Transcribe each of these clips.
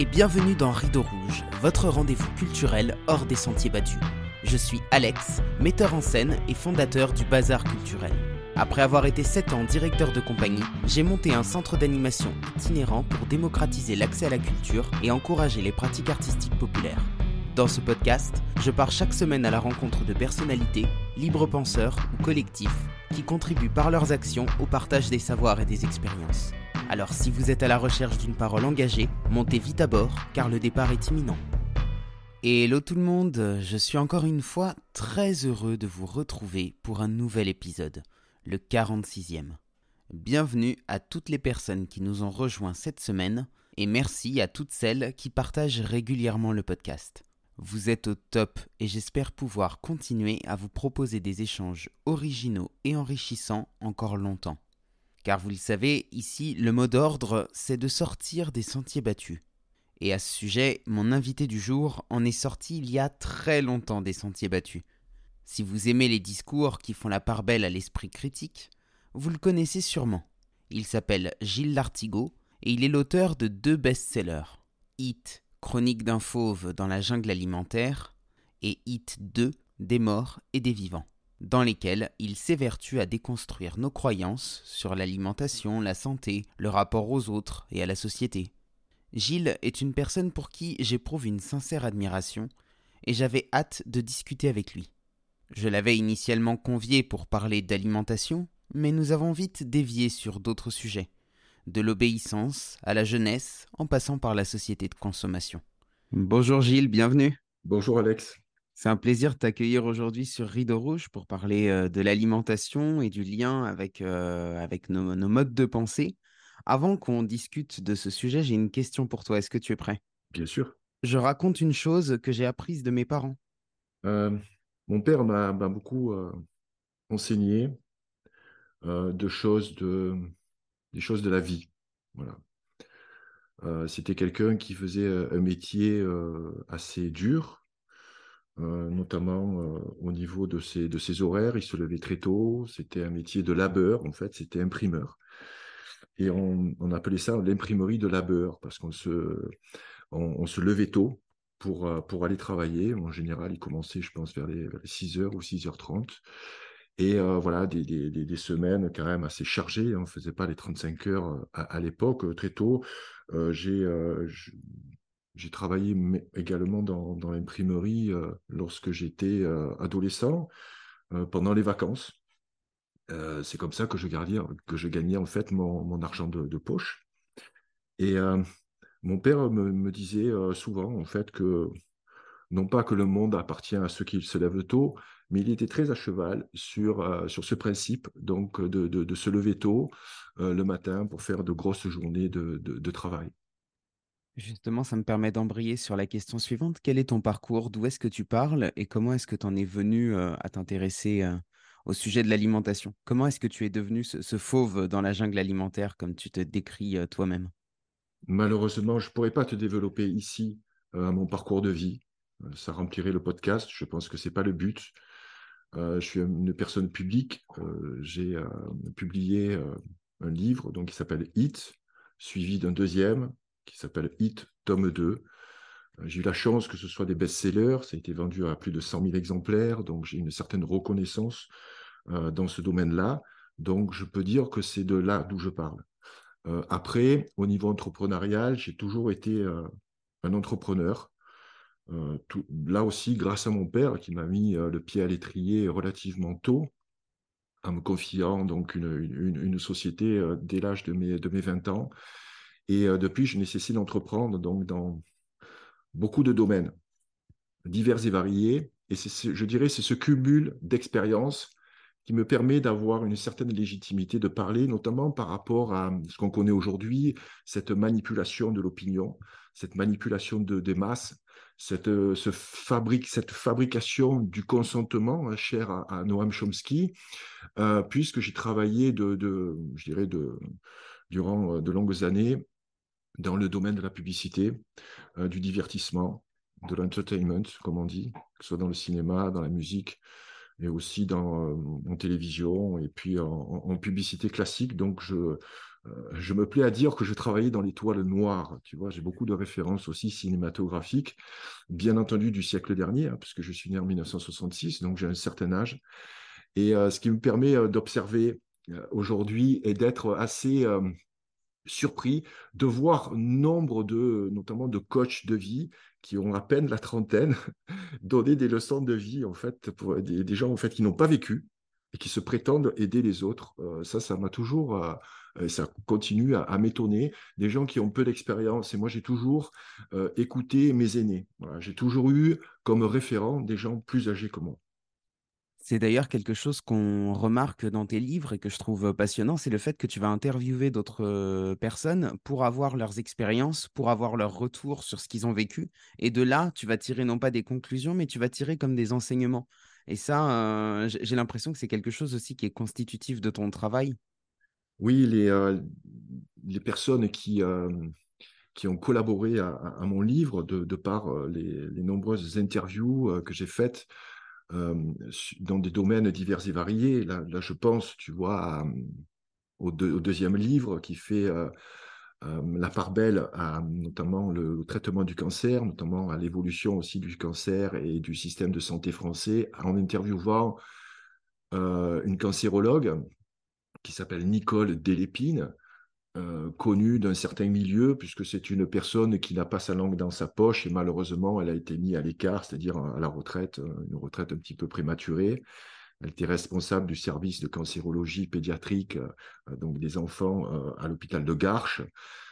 Et bienvenue dans Rideau Rouge, votre rendez-vous culturel hors des sentiers battus. Je suis Alex, metteur en scène et fondateur du Bazar Culturel. Après avoir été 7 ans directeur de compagnie, j'ai monté un centre d'animation itinérant pour démocratiser l'accès à la culture et encourager les pratiques artistiques populaires. Dans ce podcast, je pars chaque semaine à la rencontre de personnalités, libres penseurs ou collectifs qui contribuent par leurs actions au partage des savoirs et des expériences. Alors si vous êtes à la recherche d'une parole engagée, montez vite à bord car le départ est imminent. Hello tout le monde, je suis encore une fois très heureux de vous retrouver pour un nouvel épisode, le 46e. Bienvenue à toutes les personnes qui nous ont rejoints cette semaine et merci à toutes celles qui partagent régulièrement le podcast. Vous êtes au top et j'espère pouvoir continuer à vous proposer des échanges originaux et enrichissants encore longtemps. Car vous le savez, ici, le mot d'ordre, c'est de sortir des sentiers battus. Et à ce sujet, mon invité du jour en est sorti il y a très longtemps des sentiers battus. Si vous aimez les discours qui font la part belle à l'esprit critique, vous le connaissez sûrement. Il s'appelle Gilles Lartigot et il est l'auteur de deux best-sellers Hit, Chronique d'un fauve dans la jungle alimentaire, et Hit 2, Des morts et des vivants dans lesquels il s'évertue à déconstruire nos croyances sur l'alimentation, la santé, le rapport aux autres et à la société. Gilles est une personne pour qui j'éprouve une sincère admiration, et j'avais hâte de discuter avec lui. Je l'avais initialement convié pour parler d'alimentation, mais nous avons vite dévié sur d'autres sujets, de l'obéissance à la jeunesse, en passant par la société de consommation. Bonjour Gilles, bienvenue. Bonjour Alex. C'est un plaisir de t'accueillir aujourd'hui sur Rideau Rouge pour parler de l'alimentation et du lien avec, avec nos, modes de pensée. Avant qu'on discute de ce sujet, j'ai une question pour toi. Est-ce que tu es prêt? Bien sûr. Je raconte une chose que j'ai apprise de mes parents. mon père m'a beaucoup enseigné de choses de, des choses de la vie. Voilà. C'était quelqu'un qui faisait un métier assez dur, euh, notamment euh, au niveau de ses, de ses horaires. Il se levait très tôt. C'était un métier de labeur, en fait. C'était imprimeur. Et on, appelait ça l'imprimerie de labeur parce qu'on se, on, se levait tôt pour, euh, pour aller travailler. En général, il commençait, je pense, vers les, 6h ou 6h30. Et voilà, des, des, des, semaines quand même assez chargées. On ne faisait pas les 35 heures à, l'époque. Très tôt, j'ai j'ai travaillé également dans, l'imprimerie euh, lorsque j'étais euh, adolescent, euh, pendant les vacances. c'est comme ça que je, gagnais, que je gagnais en fait mon, argent de, poche. Et mon père me, disait souvent en fait que non pas que le monde appartient à ceux qui se lèvent tôt, mais il était très à cheval sur, sur ce principe donc de, se lever tôt le matin pour faire de grosses journées de travail. Justement, ça me permet d'embrayer sur la question suivante. Quel est ton parcours? D'où est-ce que tu parles? Et comment est-ce que tu en es venu à t'intéresser au sujet de l'alimentation? Comment est-ce que tu es devenu ce, fauve dans la jungle alimentaire, comme tu te décris toi-même? Malheureusement, je ne pourrais pas te développer ici mon parcours de vie. ça remplirait le podcast. Je pense que ce n'est pas le but. je suis une personne publique. J'ai publié un livre donc, qui s'appelle Hit, suivi d'un deuxième qui s'appelle Hit, tome 2. Euh, j'ai eu la chance que ce soit des best-sellers, ça a été vendu à plus de 100 000 exemplaires, donc j'ai une certaine reconnaissance euh, dans ce domaine-là. Donc je peux dire que c'est de là d'où je parle. Euh, après, au niveau entrepreneurial, j'ai toujours été un entrepreneur. là aussi, grâce à mon père qui m'a mis le pied à l'étrier relativement tôt, en me confiant donc une, société dès l'âge de mes, de mes 20 ans. Et euh, depuis, je cessé d'entreprendre dans beaucoup de domaines divers et variés. Et je dirais, c'est ce cumul d'expériences qui me permet d'avoir une certaine légitimité de parler, notamment par rapport à ce qu'on connaît aujourd'hui, cette manipulation de l'opinion, cette manipulation de, des masses, fabrique, cette fabrication du consentement, hein, cher à, Noam Chomsky, euh, puisque j'ai travaillé je dirais durant euh, de longues années dans le domaine de la publicité, euh, du divertissement, de l'entertainment, comme on dit, que ce soit dans le cinéma, dans la musique, mais aussi dans, euh, en télévision et puis en, publicité classique. Donc, je, je me plais à dire que je travaillais dans l'étoile noire. Tu vois, j'ai beaucoup de références aussi cinématographiques, bien entendu du siècle dernier, hein, puisque je suis né en 1966, donc j'ai un certain âge. Et ce qui me permet d'observer aujourd'hui et d'être assez surpris de voir nombre de, notamment de coachs de vie qui ont à peine la trentaine, donner des leçons de vie, en fait, pour des, gens, en fait, qui n'ont pas vécu et qui se prétendent aider les autres. Euh, ça, ça m'a toujours, euh, ça continue à, m'étonner. Des gens qui ont peu d'expérience. Et moi, j'ai toujours euh, écouté mes aînés. J'ai toujours eu comme référent des gens plus âgés que moi. C'est d'ailleurs quelque chose qu'on remarque dans tes livres et que je trouve passionnant, c'est le fait que tu vas interviewer d'autres personnes pour avoir leurs expériences, pour avoir leur retour sur ce qu'ils ont vécu. Et de là, tu vas tirer non pas des conclusions, mais tu vas tirer comme des enseignements. Et ça, j'ai l'impression que c'est quelque chose aussi qui est constitutif de ton travail. Oui, les, les personnes qui, qui ont collaboré à, mon livre, de, par les, nombreuses interviews que j'ai faites, dans des domaines divers et variés. Là, je pense, tu vois, au, deuxième livre qui fait euh, la part belle à notamment le, traitement du cancer, notamment à l'évolution aussi du cancer et du système de santé français, en interviewant une cancérologue qui s'appelle Nicole Delépine, euh, connue d'un certain milieu, puisque c'est une personne qui n'a pas sa langue dans sa poche et malheureusement, elle a été mise à l'écart, c'est-à-dire à la retraite, euh, une retraite un petit peu prématurée. Elle était responsable du service de cancérologie pédiatrique, euh, donc des enfants à l'hôpital de Garches.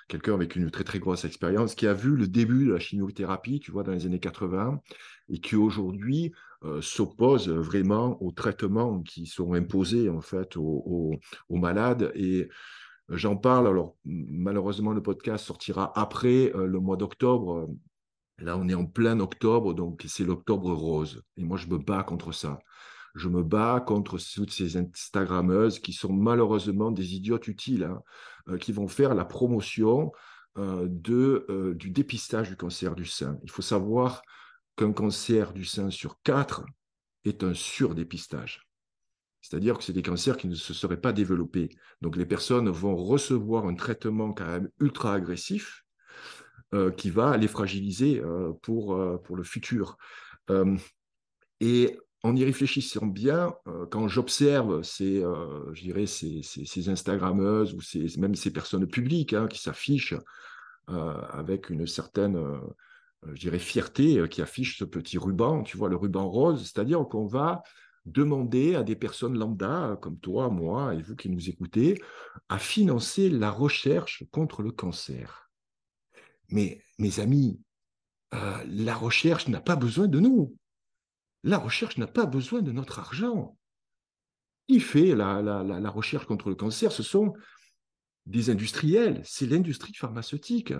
Quelqu'un avec une très très grosse expérience qui a vu le début de la chimiothérapie, tu vois, dans les années 80, et qui aujourd'hui s'oppose vraiment aux traitements qui sont imposés en fait aux, aux malades et J'en parle, alors malheureusement le podcast sortira après euh, le mois d'octobre. Là, on est en plein octobre, donc c'est l'octobre rose. Et moi, je me bats contre ça. Je me bats contre toutes ces Instagrammeuses qui sont malheureusement des idiotes utiles, hein, euh, qui vont faire la promotion euh, du dépistage du cancer du sein. Il faut savoir qu'un cancer du sein sur quatre est un surdépistage. C'est-à-dire que c'est des cancers qui ne se seraient pas développés. Donc les personnes vont recevoir un traitement quand même ultra agressif euh, qui va les fragiliser euh, pour, euh, pour le futur. et en y réfléchissant bien, quand j'observe ces, je ces, ces, Instagrammeuses ou ces, même ces personnes publiques hein, qui s'affichent avec une certaine je dirais, fierté, qui affiche ce petit ruban, tu vois, le ruban rose, c'est-à-dire qu'on va demander à des personnes lambda, comme toi, moi et vous qui nous écoutez, à financer la recherche contre le cancer. Mais mes amis, euh, la recherche n'a pas besoin de nous. La recherche n'a pas besoin de notre argent. Qui fait la, la recherche contre le cancer? Ce sont des industriels, c'est l'industrie pharmaceutique.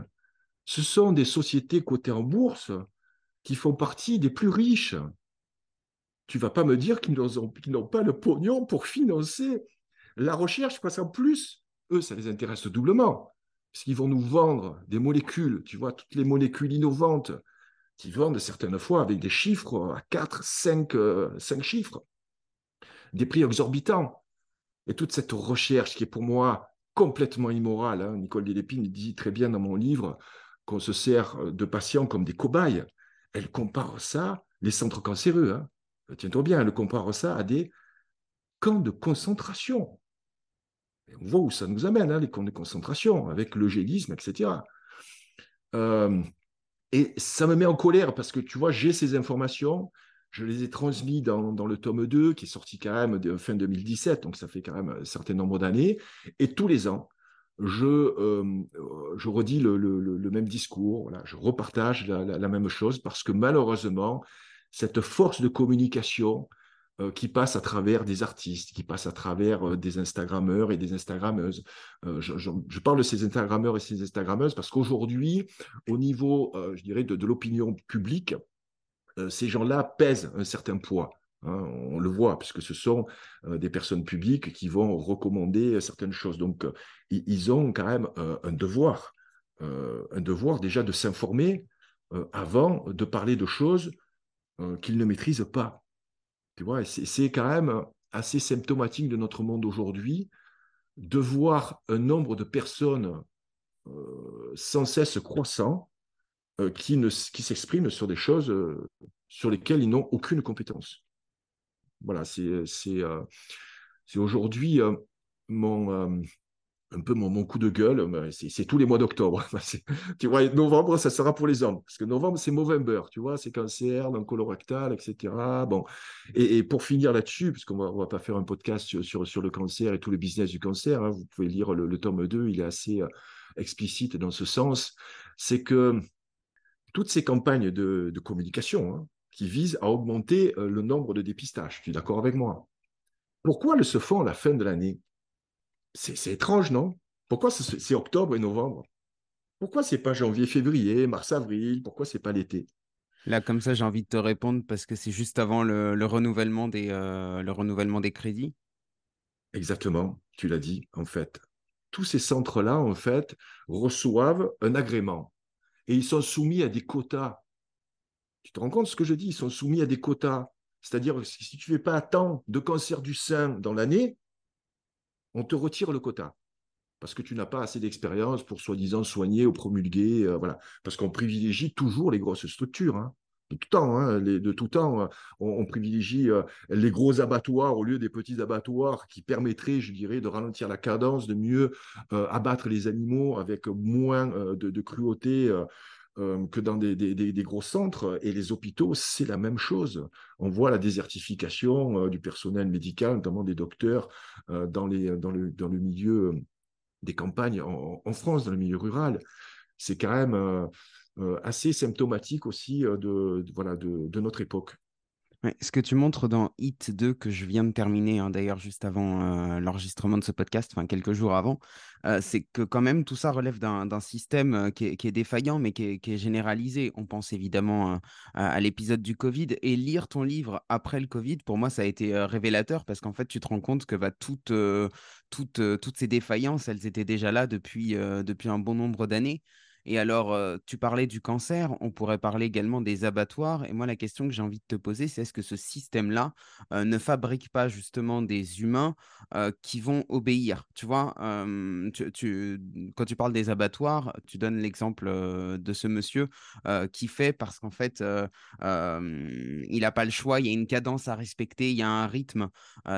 Ce sont des sociétés cotées en bourse qui font partie des plus riches tu vas pas me dire qu'ils n'ont pas le pognon pour financer la recherche, parce qu'en plus, eux, ça les intéresse doublement, parce qu'ils vont nous vendre des molécules, tu vois, toutes les molécules innovantes, qui vendent certaines fois avec des chiffres à 4, 5, 5 chiffres, des prix exorbitants. Et toute cette recherche qui est pour moi complètement immorale, hein, Nicole Delépine dit très bien dans mon livre qu'on se sert de patients comme des cobayes. Elle compare ça, les centres cancéreux, hein, tiens-toi bien, elle compare ça à des camps de concentration. on voit où ça nous amène, hein, les camps de concentration, avec l'eugénisme, etc. Euh, et ça me met en colère parce que, tu vois, j'ai ces informations, je les ai transmises dans, le tome 2, qui est sorti quand même fin 2017, donc ça fait quand même un certain nombre d'années, et tous les ans, je, euh, redis le, même discours, je repartage la, même chose parce que malheureusement, cette force de communication euh, qui passe à travers des artistes, qui passe à travers euh, des Instagrammeurs et des Instagrammeuses. Euh, je, parle de ces Instagrammeurs et ces Instagrammeuses parce qu'aujourd'hui, au niveau, je dirais, de, l'opinion publique, ces gens-là pèsent un certain poids. Hein. on le voit, puisque ce sont des personnes publiques qui vont recommander certaines choses. Donc, ils ont quand même un devoir, un devoir déjà de s'informer avant de parler de choses euh, qu'ils ne maîtrisent pas. Tu vois, c'est quand même assez symptomatique de notre monde aujourd'hui de voir un nombre de personnes sans cesse croissant qui, qui s'expriment sur des choses sur lesquelles ils n'ont aucune compétence. Voilà, c'est aujourd'hui mon, un peu mon, coup de gueule, c'est tous les mois d'octobre. tu vois, novembre, ça sera pour les hommes. Parce que novembre, c'est Movember, tu vois, c'est cancer, dans colorectal, etc. Et, pour finir là-dessus, parce qu'on va, va pas faire un podcast sur, le cancer et tous les business du cancer, hein, vous pouvez lire le, tome 2, il est assez euh, explicite dans ce sens, c'est que toutes ces campagnes de, communication hein, qui visent à augmenter euh, le nombre de dépistages, tu es d'accord avec moi? Pourquoi elles se font à la fin de l'année? C'est étrange, non? Pourquoi c'est octobre et novembre? Pourquoi c'est pas janvier, février, mars, avril? Pourquoi c'est pas l'été? Là, comme ça, j'ai envie de te répondre parce que c'est juste avant le, renouvellement des, euh, le renouvellement des crédits. Exactement, tu l'as dit, en fait. Tous ces centres-là, en fait, reçoivent un agrément et ils sont soumis à des quotas. Tu te rends compte de ce que je dis? Ils sont soumis à des quotas. C'est-à-dire que si tu ne fais pas tant de cancers du sein dans l'année, on te retire le quota parce que tu n'as pas assez d'expérience pour soi-disant soigner ou promulguer, euh, voilà. Parce qu'on privilégie toujours les grosses structures, hein. de tout temps, hein. euh, on, privilégie euh, les gros abattoirs au lieu des petits abattoirs qui permettraient, je dirais, de ralentir la cadence, de mieux abattre les animaux avec moins de, cruauté euh, que dans des, gros centres. Et les hôpitaux, c'est la même chose. On voit la désertification euh, du personnel médical, notamment des docteurs, euh, dans, le, milieu des campagnes en, France, dans le milieu rural. C'est quand même assez symptomatique aussi de notre époque ce que tu montres dans Hit 2, que je viens de terminer, hein, d'ailleurs juste avant euh, l'enregistrement de ce podcast, enfin quelques jours avant, euh, c'est que quand même tout ça relève d'un système euh, qui est, défaillant, mais qui est, généralisé. On pense évidemment à, l'épisode du Covid. Et lire ton livre après le Covid, pour moi, ça a été révélateur parce qu'en fait, tu te rends compte que bah, toutes, toutes, toutes ces défaillances, elles étaient déjà là depuis, depuis un bon nombre d'années. Et alors, euh, tu parlais du cancer, on pourrait parler également des abattoirs. Et moi, la question que j'ai envie de te poser, c'est est-ce que ce système-là euh, ne fabrique pas justement des humains euh, qui vont obéir? Tu vois, quand tu parles des abattoirs, tu donnes l'exemple de ce monsieur qui fait parce qu'en fait, il n'a pas le choix, il y a une cadence à respecter, il y a un rythme.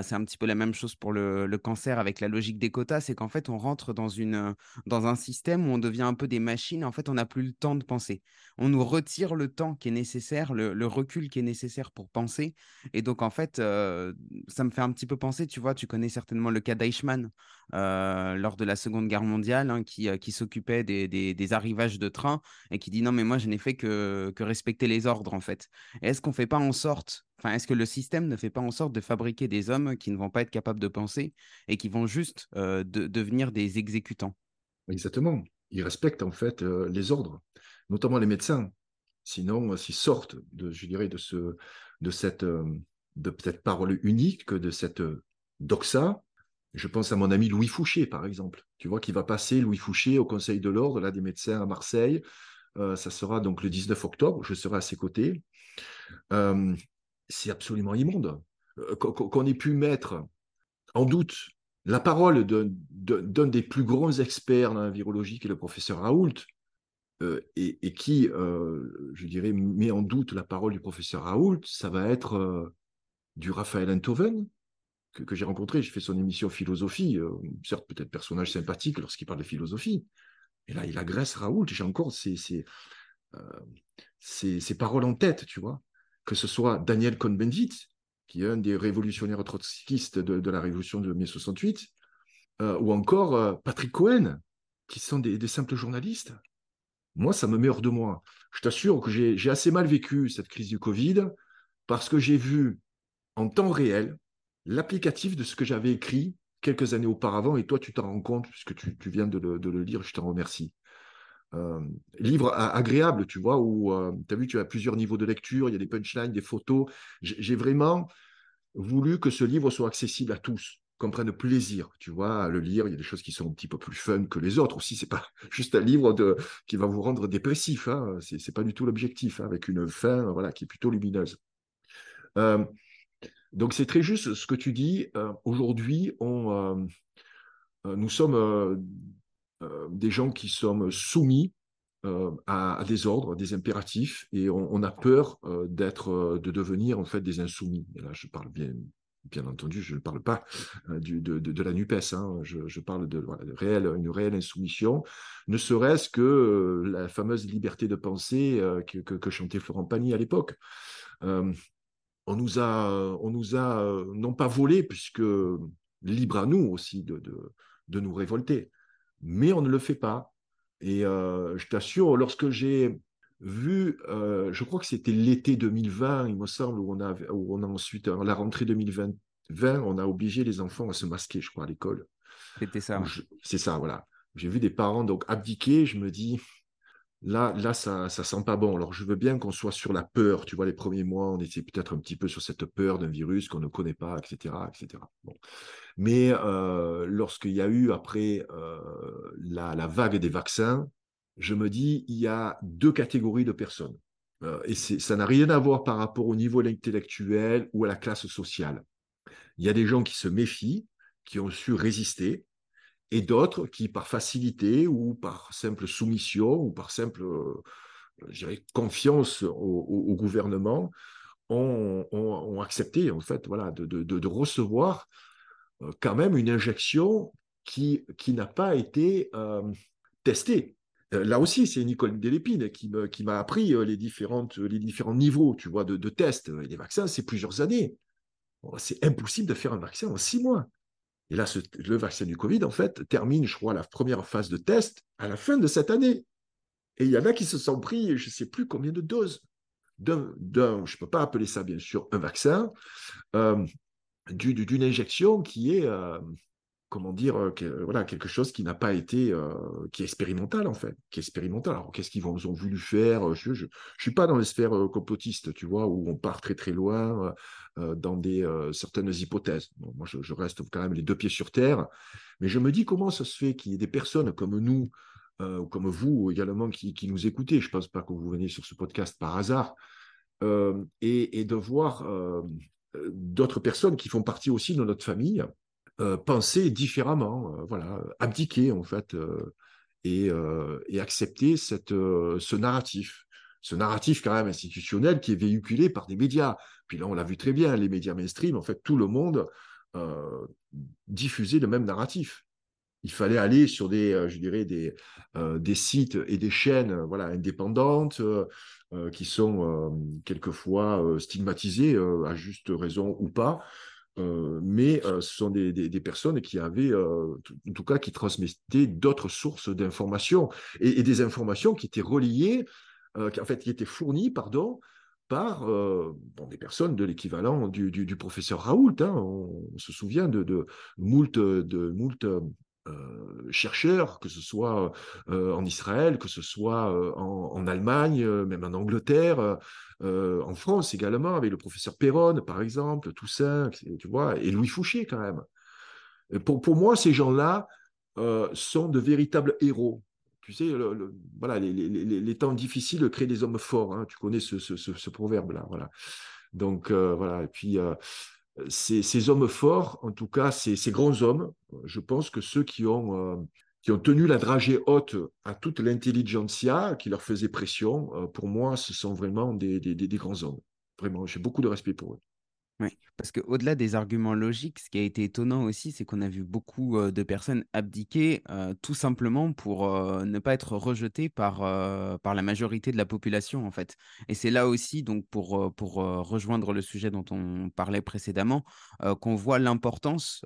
c'est un petit peu la même chose pour le, le cancer avec la logique des quotas, c'est qu'en fait, on rentre dans, une, dans un système où on devient un peu des machines en fait, on n'a plus le temps de penser. On nous retire le temps qui est nécessaire, le, recul qui est nécessaire pour penser. Et donc, en fait, euh, ça me fait un petit peu penser, tu vois, tu connais certainement le cas d'Eichmann euh, lors de la Seconde Guerre mondiale, hein, qui, euh, qui s'occupait des, arrivages de trains et qui dit non, mais moi, je n'ai fait que, respecter les ordres, en fait. Est-ce qu'on fait pas en sorte, enfin, est-ce que le système ne fait pas en sorte de fabriquer des hommes qui ne vont pas être capables de penser et qui vont juste de, devenir des exécutants? Exactement ils respectent en fait euh, les ordres, notamment les médecins. Sinon, euh, s'ils sortent de, je dirais, de, ce, de, cette, euh, de cette parole unique, de cette doxa, je pense à mon ami Louis Fouché, par exemple. Tu vois, qui va passer Louis Fouché au Conseil de l'ordre, là, des médecins à Marseille. ça sera donc le 19 octobre, je serai à ses côtés. c'est absolument immonde. Qu'on ait pu mettre en doute la parole d'un des plus grands experts dans la virologie, qui est le professeur Raoult, euh, et, qui, euh, je dirais, met en doute la parole du professeur Raoult, ça va être euh, du Raphaël Enthoven, que, j'ai rencontré. J'ai fait son émission Philosophie, certes peut-être personnage sympathique lorsqu'il parle de philosophie, et là, il agresse Raoult. J'ai encore ses, paroles en tête, tu vois. Que ce soit Daniel Cohn-Bendit, qui est un des révolutionnaires trotskistes de, la révolution de mai 68, euh, ou encore euh, Patrick Cohen, qui sont des, simples journalistes. Moi, ça me met hors de moi. Je t'assure que j'ai assez mal vécu cette crise du Covid parce que j'ai vu en temps réel l'applicatif de ce que j'avais écrit quelques années auparavant, et toi, tu t'en rends compte, puisque tu, viens de le, lire, je t'en remercie. Livre agréable, tu vois, où euh, tu as vu, tu as plusieurs niveaux de lecture, il y a des punchlines, des photos. J'ai vraiment voulu que ce livre soit accessible à tous, qu'on prenne plaisir, tu vois, à le lire. Il y a des choses qui sont un petit peu plus fun que les autres aussi. C'est pas juste un livre qui va vous rendre dépressif. Hein. C'est pas du tout l'objectif, hein, avec une fin, voilà, qui est plutôt lumineuse. Donc c'est très juste ce que tu dis. Aujourd'hui, on nous sommes des gens qui sommes soumis à, des ordres, des impératifs, et on, a peur d'être, de devenir en fait des insoumis. Et là, je parle bien, entendu, je ne parle pas de, la NUPES, hein. je, parle de, réelle, une réelle insoumission, ne serait-ce que la fameuse liberté de penser que, chantait Florent Pagny à l'époque on nous a, nous a non pas volé, puisque libre à nous aussi de, nous révolter, mais on ne le fait pas. Et je t'assure, lorsque j'ai vu, je crois que c'était l'été 2020, il me semble, où on a, où on a ensuite, à la rentrée 2020, on a obligé les enfants à se masquer, je crois, à l'école. C'était ça. C'est ça, voilà. J'ai vu des parents donc abdiquer, je me dis, Là, là, ça, ça sent pas bon. Alors, je veux bien qu'on soit sur la peur. Tu vois, les premiers mois, on était peut-être un petit peu sur cette peur d'un virus qu'on ne connaît pas, etc., etc. Mais euh, lorsqu'il y a eu après euh, la, la, vague des vaccins, je me dis, il y a deux catégories de personnes. Euh, et ça n'a rien à voir par rapport au niveau intellectuel ou à la classe sociale. Il y a des gens qui se méfient, qui ont su résister, et d'autres qui, par facilité ou par simple soumission ou par simple euh, confiance au, gouvernement, ont, accepté en fait voilà, de, recevoir euh, quand même une injection qui, qui n'a pas été euh, testée. Là aussi, c'est Nicole Delépine qui, m'a appris les, les différents niveaux tu vois, de, tests. Les vaccins, c'est plusieurs années. c'est impossible de faire un vaccin en six mois. Et là, le vaccin du Covid, en fait, termine, je crois, la première phase de test à la fin de cette année. Et il y en a qui se sont pris, je ne sais plus combien de doses, d'un, je ne peux pas appeler ça, bien sûr, un vaccin, euh, d'une injection qui est, euh, comment dire, euh, voilà, quelque chose qui n'a pas été, euh, qui est expérimental en fait, qui expérimental. Alors qu'est-ce qu'ils ont voulu faire Je ne suis pas dans les sphères euh, complotistes, tu vois, où on part très très loin dans des certaines hypothèses. moi, je, reste quand même les deux pieds sur terre, mais je me dis comment ça se fait qu'il y ait des personnes comme nous, ou comme vous également, qui, nous écoutez. Je ne pense pas que vous venez sur ce podcast par hasard, et, de voir d'autres personnes qui font partie aussi de notre famille euh, penser différemment, euh, voilà, abdiquer en fait euh, et, et, accepter cette, ce narratif, ce narratif quand même institutionnel qui est véhiculé par des médias. Puis là, on l'a vu très bien, les médias mainstream, en fait, tout le monde diffusait le même narratif. Il fallait aller sur des, je dirais, des, des sites et des chaînes voilà, indépendantes qui sont quelquefois stigmatisées, à juste raison ou pas, euh, mais euh, ce sont des, personnes qui avaient, euh, en tout cas, qui transmettaient d'autres sources d'informations et, des informations qui étaient reliées, qui, en fait, qui étaient fournies, pardon, par des personnes de l'équivalent du, professeur Raoult. Hein. On, se souvient de, de de moult chercheurs, que ce soit en Israël, que ce soit en, en Allemagne, même en Angleterre, euh, en France également, avec le professeur Perron, par exemple, Toussaint, tu vois, et Louis Fouché quand même. pour, pour moi, ces gens-là euh, sont de véritables héros. Tu sais, voilà, les, temps difficiles créent des hommes forts. Hein. tu connais ce, ce, proverbe-là. Voilà. Donc, euh, voilà. Et puis, ces, hommes forts, en tout cas, ces, grands hommes, je pense que ceux qui ont qui ont tenu la dragée haute à toute l'intelligentsia qui leur faisait pression, euh, pour moi, ce sont vraiment des, des, grands hommes. Vraiment, j'ai beaucoup de respect pour eux. Oui, parce qu'au-delà des arguments logiques, ce qui a été étonnant aussi, c'est qu'on a vu beaucoup euh, de personnes abdiquer euh, tout simplement pour ne pas être rejetées par, par la majorité de la population, en fait. Et c'est là aussi, donc, pour, pour rejoindre le sujet dont on parlait précédemment, qu'on voit l'importance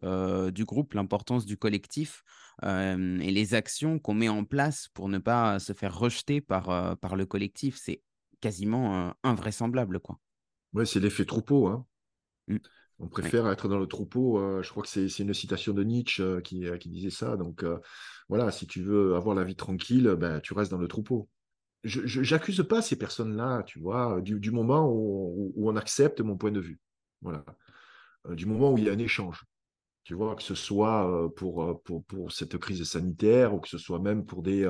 du groupe, l'importance du collectif et les actions qu'on met en place pour ne pas se faire rejeter par, par le collectif. C'est quasiment invraisemblable. quoi. Ouais, c'est l'effet troupeau. Hein. Mmh. On préfère être dans le troupeau. je crois que c'est une citation de Nietzsche qui, qui, disait ça. Donc voilà, si tu veux avoir la vie tranquille, ben, tu restes dans le troupeau. Je n'accuse pas ces personnes-là, tu vois, du, moment où, où, on accepte mon point de vue. Voilà. du moment où il y a un échange. Tu vois, que ce soit pour, pour, pour, cette crise sanitaire ou que ce soit même pour des,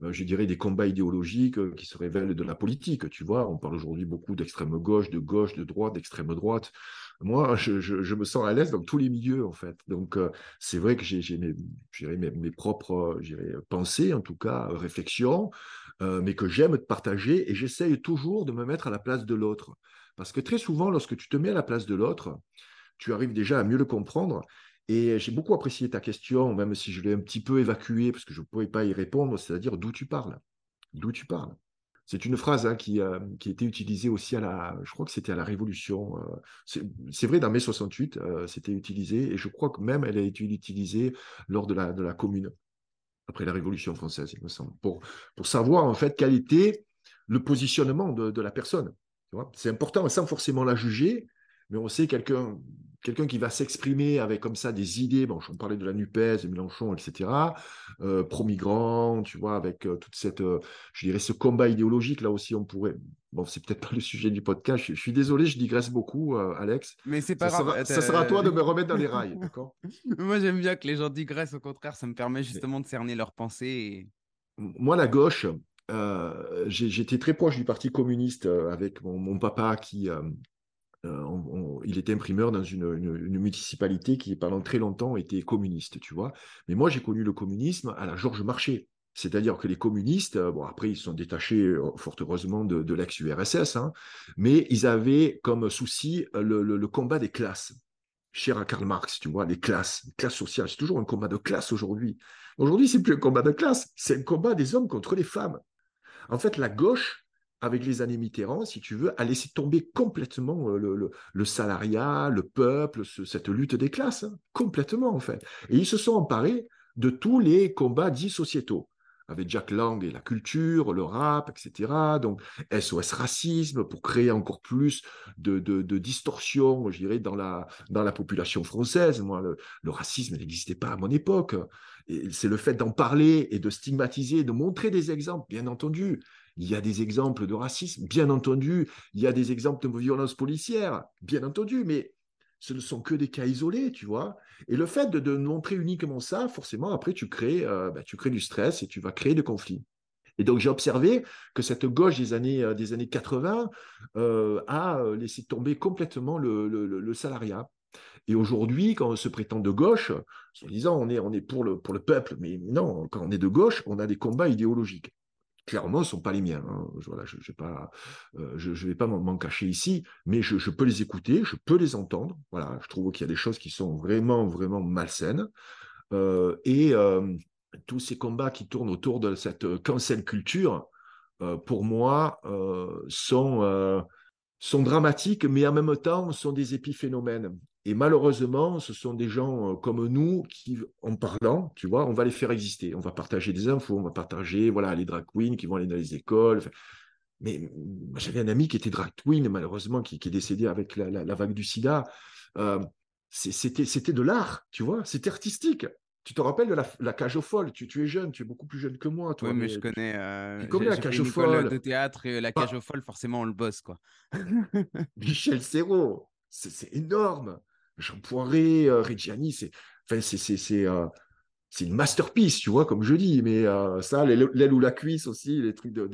je dirais, des combats idéologiques qui se révèlent de la politique. Tu vois, on parle aujourd'hui beaucoup d'extrême gauche, de gauche, de droite, d'extrême droite. Moi, je, me sens à l'aise dans tous les milieux, en fait. Donc, c'est vrai que j'ai mes, mes, propres pensées, en tout cas, réflexions, mais que j'aime partager et j'essaye toujours de me mettre à la place de l'autre. Parce que très souvent, lorsque tu te mets à la place de l'autre, tu arrives déjà à mieux le comprendre. Et j'ai beaucoup apprécié ta question, même si je l'ai un petit peu évacuée, parce que je ne pourrais pas y répondre, c'est-à-dire d'où tu parles. D'où tu parles. C'est une phrase hein, qui, euh, a été utilisée aussi à la, je crois que c'était à la Révolution. Euh, c'est vrai, dans mai 68, euh, c'était utilisé, et je crois que même elle a été utilisée lors de la, de la Commune, après la Révolution française, il me semble, pour, pour savoir en fait quel était le positionnement de, de la personne. C'est important sans forcément la juger, mais on sait quelqu'un quelqu'un qui va s'exprimer avec comme ça des idées, bon, on parlait de la NUPES, de Mélenchon, etc., euh, pro-migrant, tu vois, avec euh, toute cette, euh, je dirais, ce combat idéologique, là aussi, on pourrait, bon, c'est peut-être pas le sujet du podcast, je, suis désolé, je digresse beaucoup, Alex. Mais c'est pas ça grave. Sera, ça sera à toi de me remettre dans les rails, d'accord? Moi, j'aime bien que les gens digressent, au contraire, ça me permet justement de cerner leurs pensées. Moi, la gauche, j'étais très proche du Parti communiste avec mon papa qui, euh, il était imprimeur dans une, municipalité qui, pendant très longtemps, était communiste, tu vois. Mais moi, j'ai connu le communisme à la Georges Marchais. C'est-à-dire que les communistes, euh, bon, après, ils sont détachés, euh, fort heureusement, de, l'ex-URSS, hein, mais ils avaient comme souci le, combat des classes. Cher à Karl Marx, tu vois, les classes, les classes sociales. C'est toujours un combat de classe aujourd'hui. Aujourd'hui, c'est plus un combat de classe, c'est un combat des hommes contre les femmes. En fait, la gauche, avec les années Mitterrand, si tu veux, a laissé tomber complètement euh, le, salariat, le peuple, cette lutte des classes, hein, complètement en fait. Et ils se sont emparés de tous les combats dits sociétaux, avec Jack Lang et la culture, le rap, etc. Donc SOS racisme pour créer encore plus de, de, distorsion, je dirais, dans la, dans la population française. Moi, le, le racisme n'existait pas à mon époque. C'est le fait d'en parler et de stigmatiser, de montrer des exemples, bien entendu. Il y a des exemples de racisme, bien entendu. Il y a des exemples de violence policière, bien entendu. Mais ce ne sont que des cas isolés, tu vois. Et le fait de, montrer uniquement ça, forcément, après, tu crées, euh, bah, tu crées du stress et tu vas créer des conflits. Et donc, j'ai observé que cette gauche des années, euh, des années 80 euh, a laissé tomber complètement le, salariat. Et aujourd'hui, quand on se prétend de gauche, en disant on est, on est pour, le, pour le peuple, mais non, quand on est de gauche, on a des combats idéologiques clairement, ne sont pas les miens. Hein. je ne euh, vais pas m'en cacher ici, mais je, peux les écouter, je peux les entendre. Voilà, je trouve qu'il y a des choses qui sont vraiment, vraiment malsaines. Euh, et euh, tous ces combats qui tournent autour de cette cancel culture, pour moi, sont, sont dramatiques, mais en même temps sont des épiphénomènes. Et malheureusement, ce sont des gens euh, comme nous qui, en parlant, tu vois, on va les faire exister. On va partager des infos, on va partager, voilà, les drag queens qui vont aller dans les écoles. mais j'avais un ami qui était drag queen, malheureusement, qui, est décédé avec la, vague du sida. Euh, c'était de l'art, tu vois, c'était artistique. Tu te rappelles de la, cage aux folles? Tu, tu, es jeune, tu es beaucoup plus jeune que moi. Toi, oui, mais, je connais. Euh, tu connais la cage aux folles? de théâtre et la cage aux folles, forcément, on le bosse, quoi. Michel Serrault, c'est énorme. Jean Poiré, euh, Reggiani, c'est enfin, euh, c'est une masterpiece, tu vois, comme je dis. Mais euh, ça, l'aile ou la cuisse aussi, les trucs de,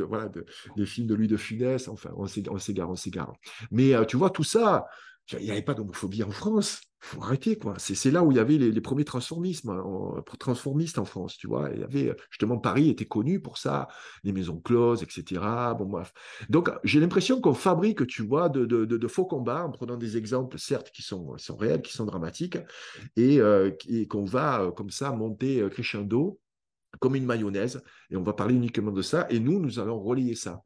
des films de Louis de Funès, enfin, on s'égare, on s'égare. Mais tu vois, tout ça, il n'y avait pas d'homophobie en France. Faut arrêter, quoi. C'est là où il y avait les, premiers transformismes, en, transformistes en France, tu vois. Il y avait, justement, Paris était connu pour ça, les maisons closes, etc. Bon. Donc, j'ai l'impression qu'on fabrique, tu vois, de, faux combats en prenant des exemples, certes, qui sont, réels, qui sont dramatiques, et, euh, qu'on va, euh, comme ça, monter euh, crescendo comme une mayonnaise, et on va parler uniquement de ça, et nous, nous allons relayer ça.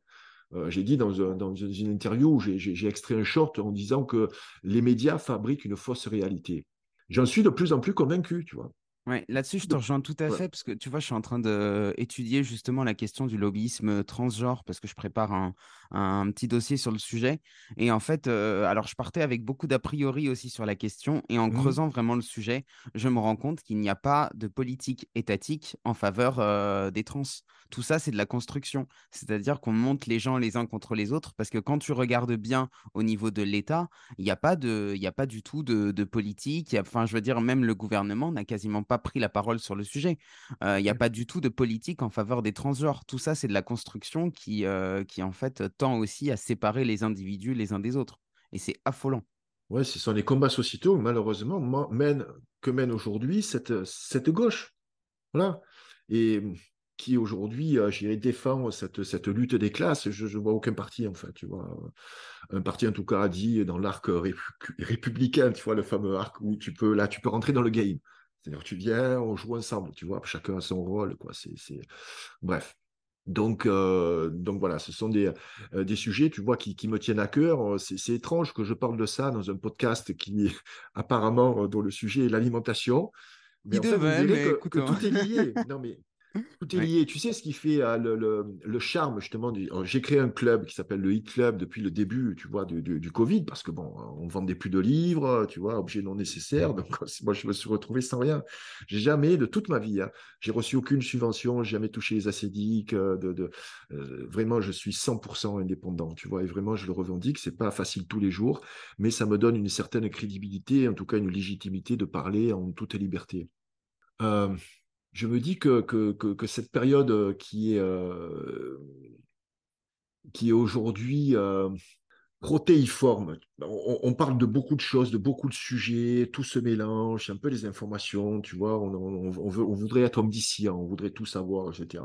Euh, j'ai dit dans, une interview j'ai extrait un short en disant que les médias fabriquent une fausse réalité. J'en suis de plus en plus convaincu, tu vois. Ouais, là-dessus, je te rejoins tout à fait parce que tu vois, je suis en train d'étudier justement la question du lobbyisme transgenre parce que je prépare un, un petit dossier sur le sujet. Et en fait, euh, alors je partais avec beaucoup d'a priori aussi sur la question et en mmh creusant vraiment le sujet, je me rends compte qu'il n'y a pas de politique étatique en faveur euh, des trans. Tout ça, c'est de la construction. C'est-à-dire qu'on monte les gens les uns contre les autres parce que quand tu regardes bien au niveau de l'État, il n'y a, pas de, a pas du tout de, de politique. enfin, je veux dire, même le gouvernement n'a quasiment pas pas pris la parole sur le sujet. Il n'y a pas du tout de politique en faveur des transgenres. Tout ça, c'est de la construction qui, qui, en fait, tend aussi à séparer les individus les uns des autres. Et c'est affolant. Oui, ce sont les combats sociétaux, malheureusement, mènent, que mène aujourd'hui cette, cette gauche. Voilà. Et qui aujourd'hui, euh, défend cette, cette lutte des classes. Je ne vois aucun parti, en fait, tu vois. Un parti, en tout cas, a dit dans l'arc républicain, tu vois, le fameux arc où tu peux, là, tu peux rentrer dans le game. C'est-à-dire, tu viens, on joue ensemble, tu vois, chacun a son rôle, quoi. C'est, Bref. Donc, euh, donc voilà, ce sont des, euh, des sujets, tu vois, qui, qui me tiennent à cœur. C'est, étrange que je parle de ça dans un podcast qui, apparemment, dont le sujet est l'alimentation. Mais en fait, vous que, tout est lié. Non, mais tout est lié. Tu sais ce qui fait euh, le, charme, justement. J'ai créé un club qui s'appelle le Hit Club depuis le début, tu vois, du, Covid, parce que, bon, on vendait plus de livres, tu vois, objets non nécessaires. Donc, moi, je me suis retrouvé sans rien. J'ai jamais, de toute ma vie, hein, j'ai reçu aucune subvention, j'ai jamais touché les acédiques. Euh, de, euh, vraiment, je suis 100% indépendant, tu vois, et vraiment, je le revendique. C'est pas facile tous les jours, mais ça me donne une certaine crédibilité, en tout cas, une légitimité de parler en toute liberté. Euh, je me dis que, que, cette période euh, qui est, euh, est aujourd'hui euh, protéiforme, on, parle de beaucoup de choses, de beaucoup de sujets, tout se mélange, un peu les informations, tu vois, on, on voudrait être omniscient, on voudrait tout savoir, etc.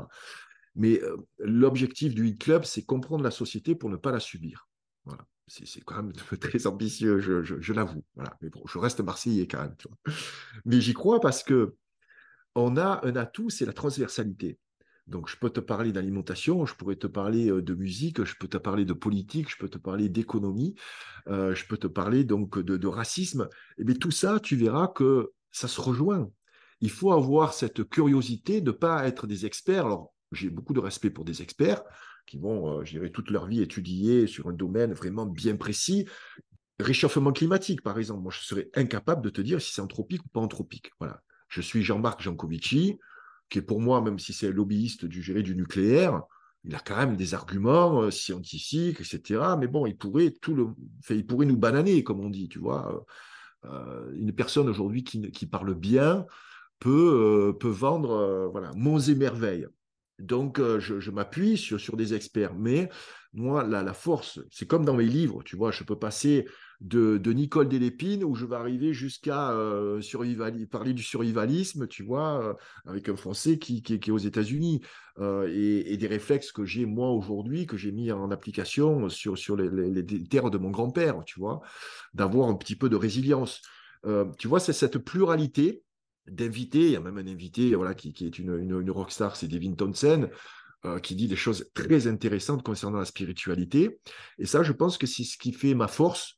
Mais l'objectif du Hit Club, c'est comprendre la société pour ne pas la subir. Voilà. C'est quand même très ambitieux, je, l'avoue. Voilà. Mais bon, je reste marseillais quand même. Mais j'y crois parce que on a un atout, c'est la transversalité. Donc, je peux te parler d'alimentation, je pourrais te parler euh, de musique, je peux te parler de politique, je peux te parler d'économie, euh, je peux te parler donc de, racisme. Et eh bien, tout ça, tu verras que ça se rejoint. Il faut avoir cette curiosité de ne pas être des experts. Alors, j'ai beaucoup de respect pour des experts qui vont, euh, je dirais, toute leur vie étudier sur un domaine vraiment bien précis. Réchauffement climatique, par exemple. Moi, je serais incapable de te dire si c'est anthropique ou pas anthropique. Voilà. Je suis Jean-Marc Jancovici, qui est pour moi, même si c'est lobbyiste du géré du nucléaire, il a quand même des arguments euh, scientifiques, etc. Mais bon, il pourrait, tout le... il pourrait nous bananer, comme on dit, tu vois. Euh, une personne aujourd'hui qui, parle bien peut, euh, peut vendre voilà, monts et merveilles. Donc, je, m'appuie sur, des experts. Mais moi, la, la force, c'est comme dans mes livres, tu vois, je peux passer de, Nicole Delépine où je vais arriver jusqu'à euh, parler du survivalisme, tu vois, euh, avec un Français qui, est aux États-Unis euh, et, des réflexes que j'ai moi aujourd'hui, que j'ai mis en application sur, sur les, terres de mon grand-père, tu vois, d'avoir un petit peu de résilience. tu vois, c'est cette pluralité d'invités. Il y a même un invité voilà, qui, est une, rockstar, c'est Devin Townsend qui dit des choses très intéressantes concernant la spiritualité. Et ça, je pense que c'est ce qui fait ma force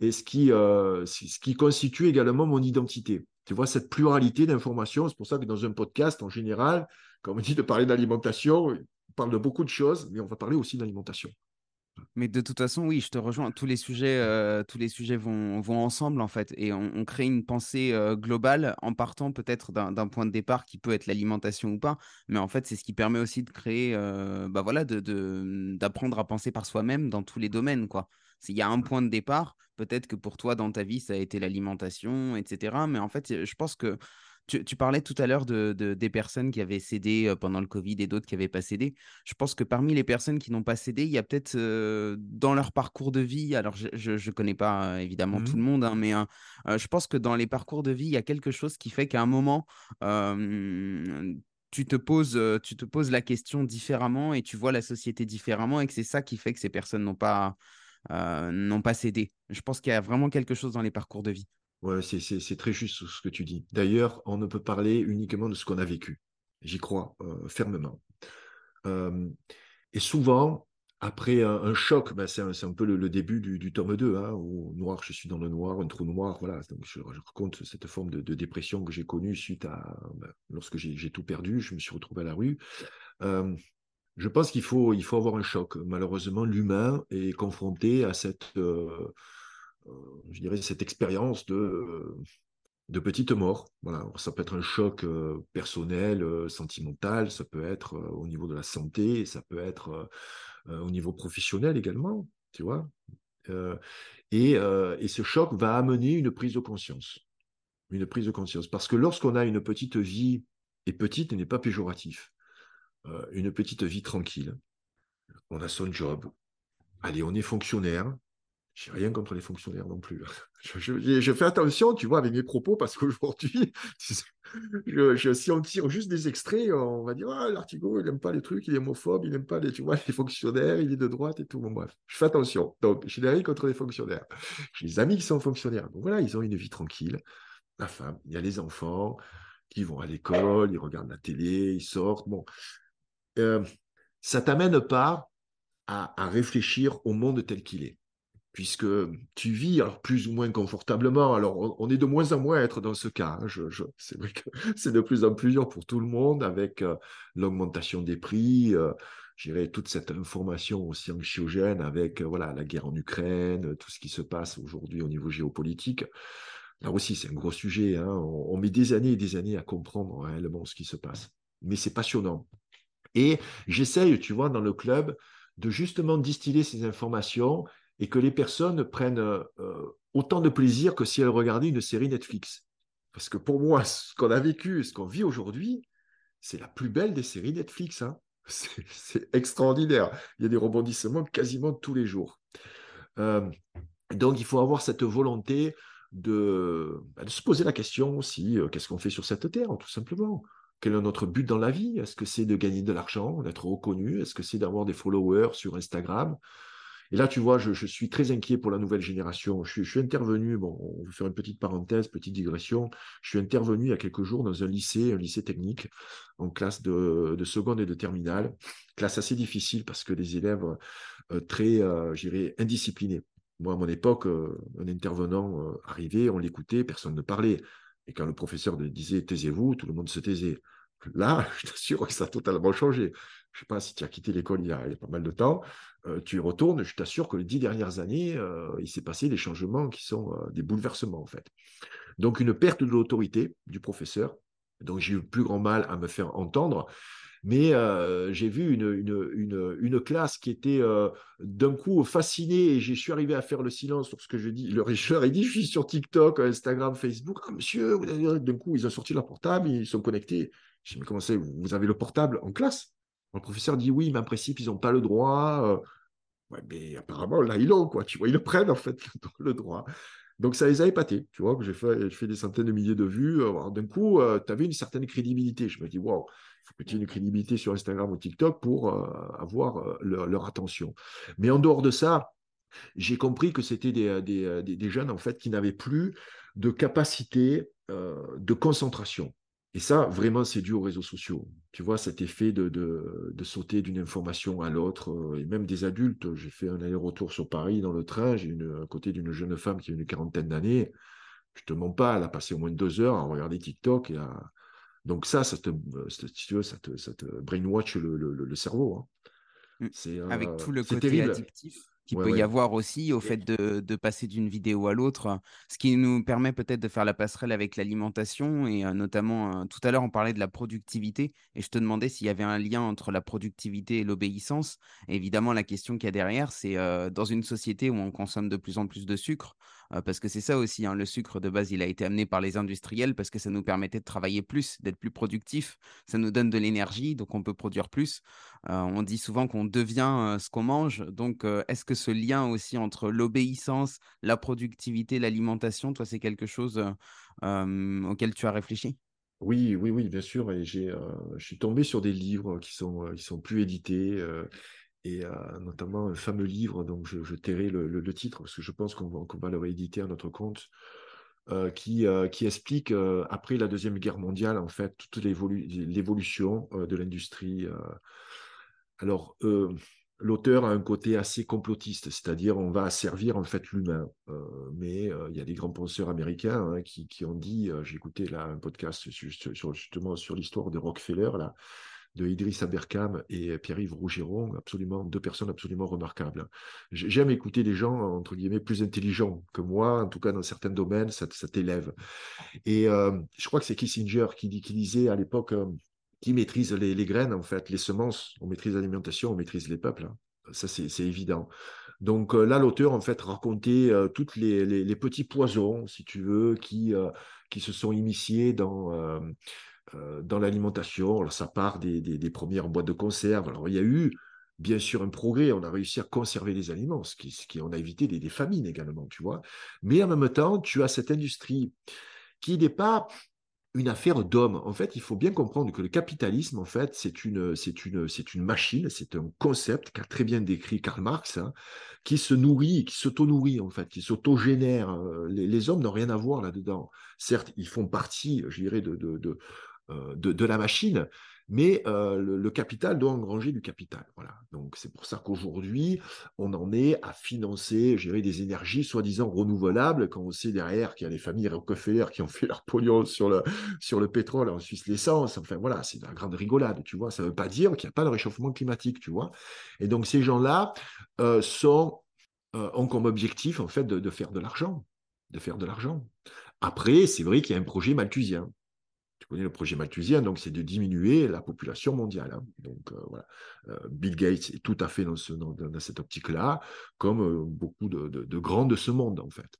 et ce qui, euh, ce qui constitue également mon identité. Tu vois, cette pluralité d'informations, c'est pour ça que dans un podcast, en général, quand on dit de parler d'alimentation, on parle de beaucoup de choses, mais on va parler aussi d'alimentation. Mais de toute façon, oui, je te rejoins. Tous les sujets, euh, tous les sujets vont, vont ensemble, en fait. Et on, crée une pensée euh, globale en partant peut-être d'un point de départ qui peut être l'alimentation ou pas. Mais en fait, c'est ce qui permet aussi de créer, bah voilà, d'apprendre de, à penser par soi-même dans tous les domaines, quoi. Il y a un point de départ. Peut-être que pour toi, dans ta vie, ça a été l'alimentation, etc. Mais en fait, je pense que tu, parlais tout à l'heure de, des personnes qui avaient cédé pendant le Covid et d'autres qui n'avaient pas cédé. Je pense que parmi les personnes qui n'ont pas cédé, il y a peut-être euh, dans leur parcours de vie, alors je ne connais pas euh, évidemment tout le mmh. monde, hein, mais je pense que dans les parcours de vie, il y a quelque chose qui fait qu'à un moment, tu te poses, tu te poses la question différemment et tu vois la société différemment et que c'est ça qui fait que ces personnes n'ont pas, n'ont pas cédé. Je pense qu'il y a vraiment quelque chose dans les parcours de vie. Ouais, c'est très juste ce que tu dis. D'ailleurs, on ne peut parler uniquement de ce qu'on a vécu. J'y crois euh, fermement. Et souvent, après un, choc, ben c'est un, peu le, début du, tome 2, hein, au noir, je suis dans le noir, un trou noir, voilà. Donc je, raconte cette forme de, dépression que j'ai connue suite à, ben, lorsque j'ai tout perdu, je me suis retrouvé à la rue je pense qu'il faut, il faut avoir un choc. Malheureusement, l'humain est confronté à cette, euh, je dirais, cette expérience de, euh, de petite mort. Voilà. Ça peut être un choc personnel, sentimental, ça peut être au niveau de la santé, ça peut être au niveau professionnel également, tu vois. Et, et, ce choc va amener une prise de conscience. une prise de conscience. Parce que lorsqu'on a une petite vie, et petite n'est pas péjoratif, euh, une petite vie tranquille, on a son job, allez, on est fonctionnaire, je n'ai rien contre les fonctionnaires non plus. Je, fais attention, tu vois, avec mes propos, parce qu'aujourd'hui, je, si on tire juste des extraits, on va dire Ah, l'article, il n'aime pas les trucs, il est homophobe, il n'aime pas les, tu vois, les fonctionnaires, il est de droite et tout. Bon, bref, je fais attention. Donc, je n'ai rien contre les fonctionnaires. J'ai des amis qui sont fonctionnaires. Donc, voilà, ils ont une vie tranquille. La femme, il y a les enfants qui vont à l'école, ils regardent la télé, ils sortent. Bon. Euh, ça t'amène pas à réfléchir au monde tel qu'il est puisque tu vis alors, plus ou moins confortablement. Alors, on, est de moins en moins à être dans ce cas. Hein. c'est vrai que c'est de plus en plus dur pour tout le monde avec euh, l'augmentation des prix. Euh, toute cette information aussi anxiogène avec euh, voilà, la guerre en Ukraine, tout ce qui se passe aujourd'hui au niveau géopolitique. Là aussi, c'est un gros sujet. Hein. On, on, met des années et des années à comprendre réellement ce qui se passe. Mais c'est passionnant. Et j'essaye, tu vois, dans le club, de justement distiller ces informations et que les personnes prennent euh, autant de plaisir que si elles regardaient une série Netflix. Parce que pour moi, ce qu'on a vécu, ce qu'on vit aujourd'hui, c'est la plus belle des séries Netflix. Hein. C'est extraordinaire. Il y a des rebondissements quasiment tous les jours. Euh, donc, il faut avoir cette volonté de, bah, se poser la question aussi, euh, qu'est-ce qu'on fait sur cette terre, tout simplement? Quel est notre but dans la vie? Est-ce que c'est de gagner de l'argent, d'être reconnu? Est-ce que c'est d'avoir des followers sur Instagram? Et là, tu vois, je, suis très inquiet pour la nouvelle génération. Je, suis intervenu, bon, on va faire une petite parenthèse, petite digression. Je suis intervenu il y a quelques jours dans un lycée, un lycée technique, en classe de, seconde et de terminale. Classe assez difficile parce que des élèves euh, très, euh, je dirais, indisciplinés. Moi, à mon époque, euh, un intervenant arrivait, on l'écoutait, personne ne parlait. Et quand le professeur disait taisez-vous, tout le monde se taisait. Là, je t'assure ça a totalement changé. Je ne sais pas si tu as quitté l'école il, y a pas mal de temps. Euh, tu y retournes, je t'assure que les dix dernières années, euh, il s'est passé des changements qui sont euh, des bouleversements, en fait. Donc, une perte de l'autorité du professeur. Donc, j'ai eu plus grand mal à me faire entendre. Mais j'ai vu une, classe qui était d'un coup fascinée et je suis arrivé à faire le silence sur ce que je dis. Le leur ai dit Je suis sur TikTok, Instagram, Facebook. Ah, monsieur, d'un coup, ils ont sorti leur portable, ils sont connectés. Je dit, Mais comment c'est Vous avez le portable en classe? Le professeur dit oui, mais en principe, ils n'ont pas le droit. Euh. Mais apparemment, là, ils l'ont, quoi. Tu vois, ils le prennent, en fait, le droit. Donc, ça les a épatés. Tu vois, j'ai fait, des centaines de milliers de vues. D'un coup, euh, tu avais une certaine crédibilité. Je me dis, waouh, il faut que tu aies une crédibilité sur Instagram ou TikTok pour euh, avoir leur, attention. Mais en dehors de ça, j'ai compris que c'était des, des, des, jeunes, en fait, qui n'avaient plus de capacité de concentration. Et ça, vraiment, c'est dû aux réseaux sociaux. Tu vois, cet effet de, de, sauter d'une information à l'autre, euh, et même des adultes. J'ai fait un aller-retour sur Paris dans le train, j'ai une à côté d'une jeune femme qui a une quarantaine d'années. Je te mens pas, elle a passé au moins deux heures à regarder TikTok. Et Donc ça, ça te, tu veux, ça te, ça te brainwash le, le, cerveau. Hein. Mmh. C'est, Avec tout le côté addictif qu'il peut y avoir aussi au fait de, passer d'une vidéo à l'autre, ce qui nous permet peut-être de faire la passerelle avec l'alimentation et notamment tout à l'heure on parlait de la productivité et je te demandais s'il y avait un lien entre la productivité et l'obéissance. Évidemment la question qu'il y a derrière c'est dans une société où on consomme de plus en plus de sucre, parce que c'est ça aussi, hein, le sucre de base, il a été amené par les industriels parce que ça nous permettait de travailler plus, d'être plus productif, ça nous donne de l'énergie, donc on peut produire plus. on dit souvent qu'on devient ce qu'on mange, donc est-ce que ce lien aussi entre l'obéissance, la productivité, l'alimentation, toi, c'est quelque chose auquel tu as réfléchi? Oui, oui, oui, bien sûr. Et j'ai, je suis tombé sur des livres qui sont, qui sont plus édités et notamment un fameux livre, donc je, tairai le, titre parce que je pense qu'on va, le rééditer à notre compte, qui, qui explique après la Deuxième Guerre mondiale, en fait, toute l'évolution de l'industrie. alors, l'auteur a un côté assez complotiste, c'est-à-dire on va servir en fait l'humain. mais il y a des grands penseurs américains hein, qui, ont dit, j'ai écouté là un podcast justement sur l'histoire de Rockefeller, là, de Idriss Aberkam et Pierre-Yves Rougeron, absolument deux personnes absolument remarquables. J'aime écouter des gens entre guillemets plus intelligents que moi, en tout cas dans certains domaines, ça, t'élève. Et euh, je crois que c'est Kissinger qui, disait à l'époque euh, qui maîtrise les, graines en fait, les semences, on maîtrise l'alimentation, on maîtrise les peuples. Hein. Ça c'est évident. Donc euh, là, l'auteur, en fait, racontait tous les, les, petits poisons, si tu veux, qui, qui se sont initiés dans, dans l'alimentation. Ça part des, des, premières boîtes de conserve. Alors, il y a eu bien sûr un progrès, on a réussi à conserver les aliments, ce qui, ce qui on a évité des, famines également, tu vois. Mais en même temps, tu as cette industrie qui n'est pas une affaire d'homme. En fait, il faut bien comprendre que le capitalisme, en fait, c'est une, c'est une, c'est une machine, c'est un concept qu'a très bien décrit Karl Marx, hein, qui se nourrit, qui s'auto-nourrit, en fait, qui s'auto-génère. Euh, les, hommes n'ont rien à voir là-dedans. Certes, ils font partie, je dirais, de, euh, de la machine, mais euh, le, capital doit engranger du capital. Voilà. Donc c'est pour ça qu'aujourd'hui, on en est à financer, gérer des énergies soi-disant renouvelables, quand on sait derrière qu'il y a des familles Rockefeller qui ont fait leur pognon sur le, sur le pétrole, en Suisse l'essence. Enfin voilà, c'est de la grande rigolade, tu vois. Ça ne veut pas dire qu'il n'y a pas de réchauffement climatique, tu vois. Et donc ces gens-là euh, sont, ont comme objectif en fait de faire de l'argent, de faire de l'argent. Après, c'est vrai qu'il y a un projet malthusien connais le projet malthusien, donc c'est de diminuer la population mondiale. Hein. Donc euh, voilà, euh, Bill Gates est tout à fait dans, ce, dans, cette optique-là, comme euh, beaucoup de, de, grands de ce monde en fait.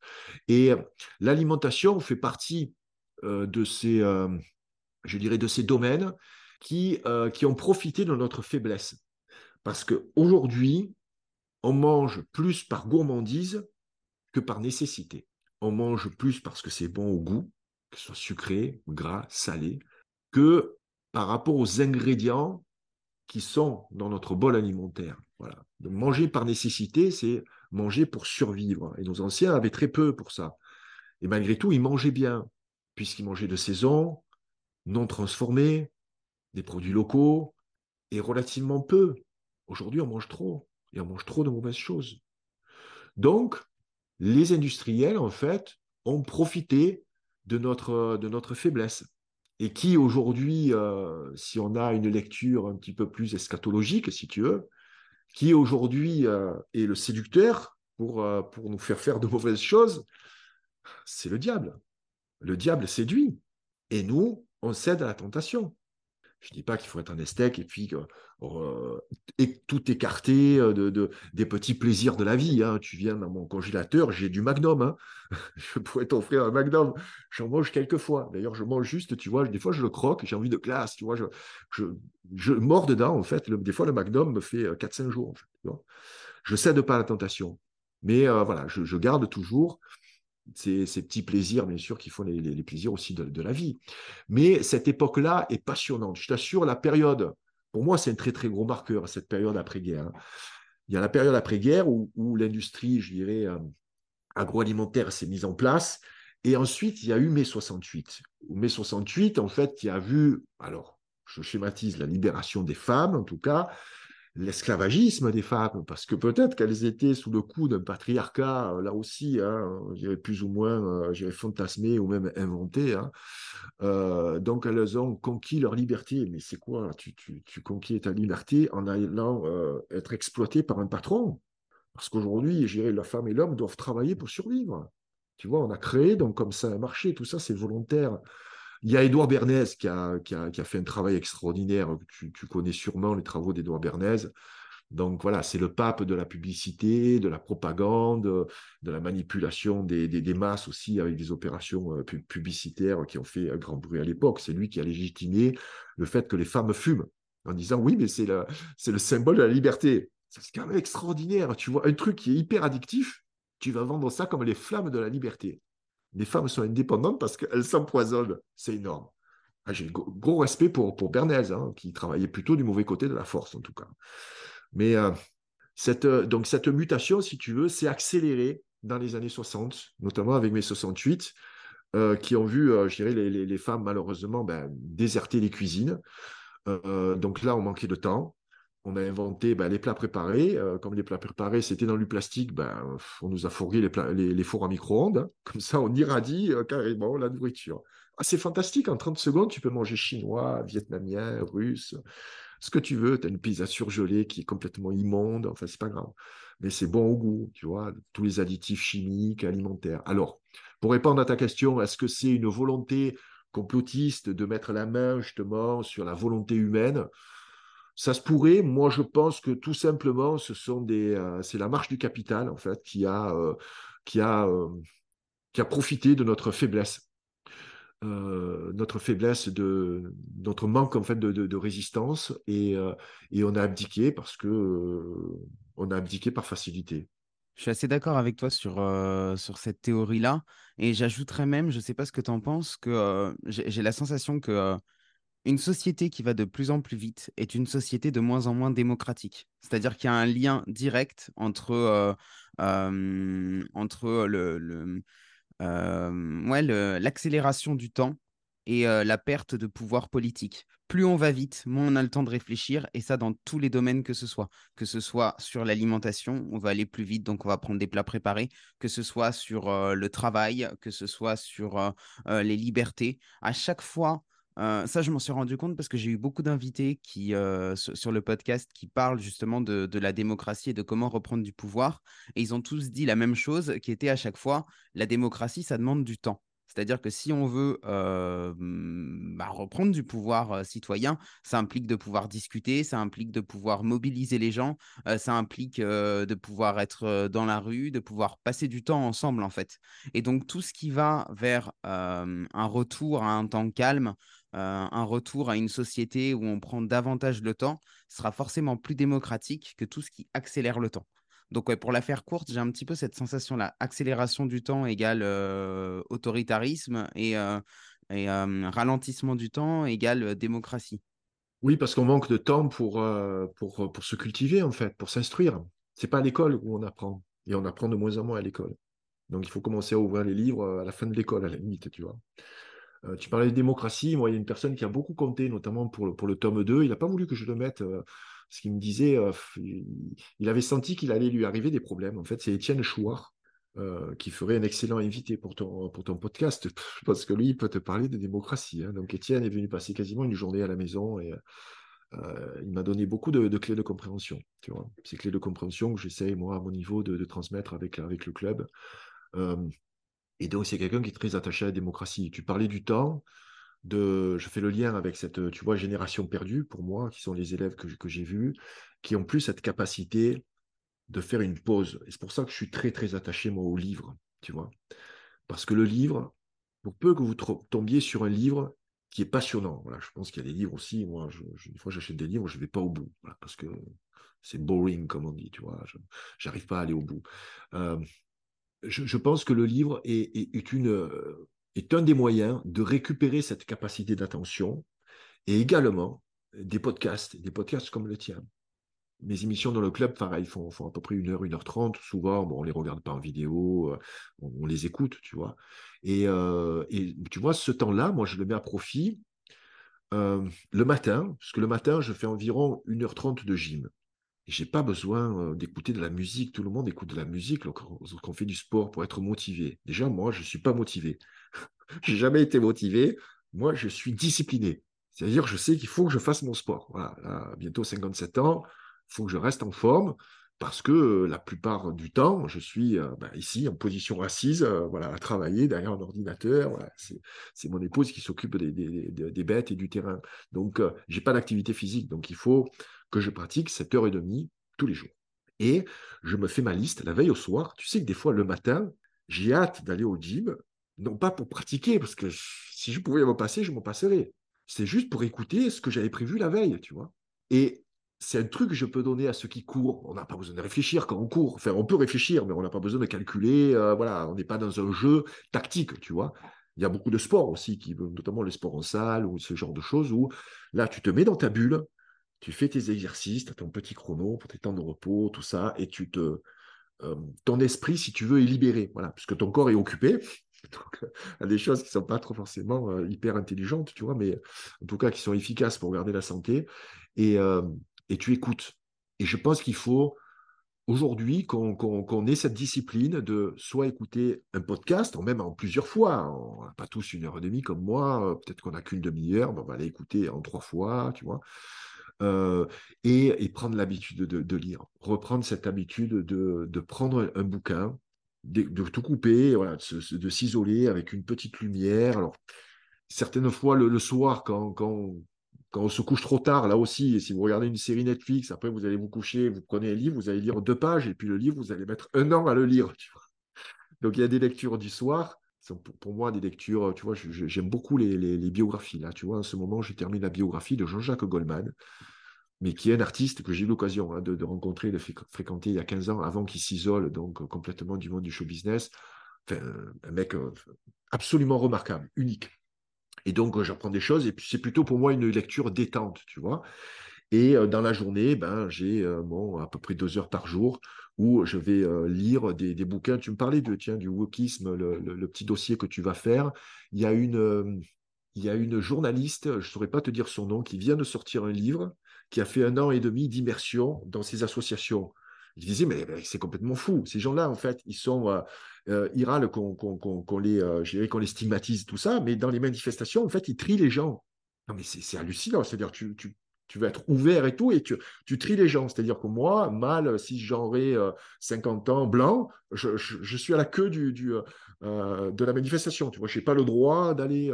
Et l'alimentation fait partie de ces, je dirais, de ces domaines qui, qui ont profité de notre faiblesse. Parce qu'aujourd'hui, on mange plus par gourmandise que par nécessité. On mange plus parce que c'est bon au goût, que ce soit sucré, gras, salé, que par rapport aux ingrédients qui sont dans notre bol alimentaire. Voilà. Donc manger par nécessité, c'est manger pour survivre. Et nos anciens avaient très peu pour ça. Et malgré tout, ils mangeaient bien, puisqu'ils mangeaient de saison, non transformés, des produits locaux, et relativement peu. Aujourd'hui, on mange trop, et on mange trop de mauvaises choses. Donc, les industriels, en fait, ont profité de notre, faiblesse. Et qui aujourd'hui, euh, si on a une lecture un petit peu plus eschatologique, si tu veux, qui aujourd'hui euh, est le séducteur pour, euh, pour nous faire faire de mauvaises choses, c'est le diable. Le diable séduit. Et nous, on cède à la tentation. Je ne dis pas qu'il faut être un esthèque et puis euh, tout écarter euh, de, des petits plaisirs de la vie. Hein. Tu viens dans mon congélateur, j'ai du Magnum. Hein. je pourrais t'offrir un Magnum. J'en mange quelques fois. D'ailleurs, je mange juste, tu vois, des fois je le croque, j'ai envie de classe. Tu vois, je, je, je mords dedans, en fait. des fois, le Magnum me fait 4-5 euh, jours. Je ne cède pas à la tentation. Mais voilà, je, je garde toujours ces, petits plaisirs, bien sûr, qui font les, plaisirs aussi de, la vie. Mais cette époque-là est passionnante. Je t'assure, la période, pour moi, c'est un très, très gros marqueur, cette période après-guerre. Hein. Il y a la période après-guerre où, l'industrie, je dirais, euh, agroalimentaire s'est mise en place. Et ensuite, il y a eu mai 68. Mai 68, en fait, qui a vu, alors, je schématise la libération des femmes, en tout cas, l'esclavagisme des femmes, parce que peut-être qu'elles étaient sous le coup d'un patriarcat, euh, là aussi, hein, plus ou moins euh, fantasmé ou même inventé. Hein. Euh, donc elles ont conquis leur liberté. Mais c'est quoi? Tu, tu, tu, conquis ta liberté en allant être exploité par un patron. Parce qu'aujourd'hui, je la femme et l'homme doivent travailler pour survivre. Tu vois, on a créé donc comme ça un marché, tout ça c'est volontaire. Il y a Édouard Bernays qui a, fait un travail extraordinaire. Tu, connais sûrement les travaux d'Édouard Bernays. Donc voilà, c'est le pape de la publicité, de la propagande, de la manipulation des, masses aussi avec des opérations euh, publicitaires qui ont fait un grand bruit à l'époque. C'est lui qui a légitimé le fait que les femmes fument en disant oui, mais c'est le symbole de la liberté. C'est quand même extraordinaire. Tu vois, un truc qui est hyper addictif, tu vas vendre ça comme les flammes de la liberté les femmes sont indépendantes parce qu'elles s'empoisonnent. C'est énorme. Ah, j'ai gros respect pour, pour Bernays, hein, qui travaillait plutôt du mauvais côté de la force, en tout cas. Mais euh, cette, euh, donc cette mutation, si tu veux, s'est accélérée dans les années 60, notamment avec mes 68, euh, qui ont vu, les, les, femmes, malheureusement, ben, déserter les cuisines. donc là, on manquait de temps on a inventé ben, les plats préparés. Euh, comme les plats préparés, c'était dans du plastique, ben, on nous a fourgué les, fours à micro-ondes. Hein. Comme ça, on irradie euh, carrément la nourriture. Ah, c'est fantastique. En 30 secondes, tu peux manger chinois, vietnamien, russe, ce que tu veux. Tu as une pizza surgelée qui est complètement immonde. Enfin, c'est pas grave. Mais c'est bon au goût, tu vois, tous les additifs chimiques, alimentaires. Alors, pour répondre à ta question, est-ce que c'est une volonté complotiste de mettre la main justement sur la volonté humaine? Ça se pourrait. Moi, je pense que tout simplement, ce sont des, euh, c'est la marche du capital en fait qui a, euh, qui a, euh, qui a profité de notre faiblesse. notre faiblesse, de, notre manque en fait de, résistance, et, et, on a abdiqué parce que on a abdiqué par facilité. Je suis assez d'accord avec toi sur, sur cette théorie-là. Et j'ajouterais même, je ne sais pas ce que tu en penses, que j'ai la sensation que une société qui va de plus en plus vite est une société de moins en moins démocratique. C'est-à-dire qu'il y a un lien direct entre, entre le, l'accélération du temps et la perte de pouvoir politique plus on va vite, moins on a le temps de réfléchir, et ça dans tous les domaines que ce soit. Que ce soit sur l'alimentation, on va aller plus vite, donc on va prendre des plats préparés, que ce soit sur euh, le travail, que ce soit sur euh, euh, les libertés. À chaque fois, ça, je m'en suis rendu compte parce que j'ai eu beaucoup d'invités qui sur le podcast qui parlent justement de, la démocratie et de comment reprendre du pouvoir. Et ils ont tous dit la même chose, qui était à chaque fois, la démocratie, ça demande du temps. C'est-à-dire que si on veut bah, reprendre du pouvoir citoyen, ça implique de pouvoir discuter, ça implique de pouvoir mobiliser les gens, ça implique de pouvoir être dans la rue, de pouvoir passer du temps ensemble en fait. Et donc tout ce qui va vers un retour à un temps calme, un retour à une société où on prend davantage le temps, sera forcément plus démocratique que tout ce qui accélère le temps. Donc, pour la faire courte, j'ai un petit peu cette sensation-là. Accélération du temps égale euh, autoritarisme et, euh, euh, ralentissement du temps égale démocratie. Oui, parce qu'on manque de temps pour, pour, pour se cultiver, en fait, pour s'instruire. C'est pas à l'école où on apprend. Et on apprend de moins en moins à l'école. Donc, il faut commencer à ouvrir les livres à la fin de l'école, à la limite, tu vois. Tu parlais de démocratie. Moi, il y a une personne qui a beaucoup compté, notamment pour le, pour le tome 2. Il n'a pas voulu que je le mette ce qu'il me disait, euh, il avait senti qu'il allait lui arriver des problèmes. En fait, c'est Étienne Chouard. Euh, qui ferait un excellent invité pour ton, pour ton podcast, parce que lui, il peut te parler de démocratie. Hein. Donc, Étienne est venu passer quasiment une journée à la maison et euh, il m'a donné beaucoup de, clés de compréhension. Ces clés de compréhension que j'essaye, moi, à mon niveau, de, transmettre avec, avec le club. Et donc, c'est quelqu'un qui est très attaché à la démocratie. Tu parlais du temps je fais le lien avec cette, tu vois, génération perdue pour moi, qui sont les élèves que, j'ai vus, qui ont plus cette capacité de faire une pause. Et c'est pour ça que je suis très, très attaché, moi, au livre, tu vois. Parce que le livre, pour peu que vous tombiez sur un livre qui est passionnant, voilà, je pense qu'il y a des livres aussi, moi, je, une fois j'achète des livres, je ne vais pas au bout, parce que c'est boring, comme on dit, tu vois, je n'arrive pas à aller au bout. Euh, je, pense que le livre est, est un des moyens de récupérer cette capacité d'attention et également des podcasts, des podcasts comme le tien. Mes émissions dans le club, pareil, font, à peu près une heure, une heure trente. Souvent, bon, on les regarde pas en vidéo, euh, on, les écoute, tu vois. Euh, et, tu vois, ce temps-là, moi, je le mets à profit euh, le matin, parce que le matin, je fais environ une heure trente de gym. Et j'ai pas besoin d'écouter de la musique. Tout le monde écoute de la musique lorsqu'on fait du sport pour être motivé. Déjà, moi, je suis pas motivé. j'ai jamais été motivé. Moi, je suis discipliné. C'est-à-dire, je sais qu'il faut que je fasse mon sport. Bientôt 57 ans, il faut que je reste en forme parce que la plupart du temps, je suis bah, ici en position assise, voilà, à travailler derrière un ordinateur. c'est mon épouse qui s'occupe des, des, bêtes et du terrain. Donc, je n'ai pas d'activité physique. Donc, il faut que je pratique 7 heures et demie tous les jours. Et je me fais ma liste la veille au soir. Tu sais que des fois, le matin, j'ai hâte d'aller au gym non pas pour pratiquer, parce que si je pouvais m'en passer, je m'en passerais. C'est juste pour écouter ce que j'avais prévu la veille, tu vois. Et c'est un truc que je peux donner à ceux qui courent. On n'a pas besoin de réfléchir quand on court. Enfin, on peut réfléchir, mais on n'a pas besoin de calculer. Euh, voilà, on n'est pas dans un jeu tactique, tu vois. Il y a beaucoup de sports aussi, qui, notamment le sport en salle ou ce genre de choses, où là, tu te mets dans ta bulle, tu fais tes exercices, tu as ton petit chrono pour tes temps de repos, tout ça, et tu te, ton esprit, si tu veux, est libéré. Voilà, puisque ton corps est occupé, a des choses qui ne sont pas trop forcément hyper intelligentes, tu vois, mais en tout cas qui sont efficaces pour garder la santé. Et, tu écoutes. Et je pense qu'il faut aujourd'hui qu'on ait cette discipline de soit écouter un podcast, même en plusieurs fois, on n'a pas tous une heure et demie comme moi, peut-être qu'on n'a qu'une demi-heure, on va aller écouter en trois fois, tu vois. Et, et, prendre l'habitude de, de, lire, reprendre cette habitude de, de prendre un bouquin, de, tout couper, voilà, de, s'isoler avec une petite lumière. Alors, certaines fois, le, soir, quand, quand, quand, on se couche trop tard, là aussi, si vous regardez une série Netflix, après vous allez vous coucher, vous prenez un livre, vous allez lire deux pages, et puis le livre, vous allez mettre un an à le lire. Donc, il y a des lectures du soir. Pour, moi des lectures, tu vois, j'aime beaucoup les, biographies. Là, tu vois, en ce moment, je termine la biographie de Jean-Jacques Goldman, mais qui est un artiste que j'ai eu l'occasion hein, de, rencontrer, de fréquenter il y a 15 ans, avant qu'il s'isole donc complètement du monde du show business. Enfin, un mec euh, absolument remarquable, unique. Et donc, j'apprends des choses, et puis c'est plutôt pour moi une lecture détente, tu vois. Et euh, dans la journée, ben, j'ai euh, bon, à peu près deux heures par jour où je vais lire des, bouquins. Tu me parlais de, tiens, du wokisme, le, petit dossier que tu vas faire. Il y a une, il y a une journaliste, je ne saurais pas te dire son nom, qui vient de sortir un livre qui a fait un an et demi d'immersion dans ces associations. Je disais, mais, c'est complètement fou. Ces gens-là, en fait, ils sont. Euh, euh qu'on les, euh, les stigmatise, tout ça, mais dans les manifestations, en fait, ils trient les gens. Non, mais c'est hallucinant. C'est-à-dire, tu, tu veux être ouvert et tout, et tu, tu tries les gens. C'est-à-dire que moi, mal, si j'aurais 50 ans, blanc, je, suis à la queue du euh, de la manifestation. Tu vois, je n'ai pas le droit d'aller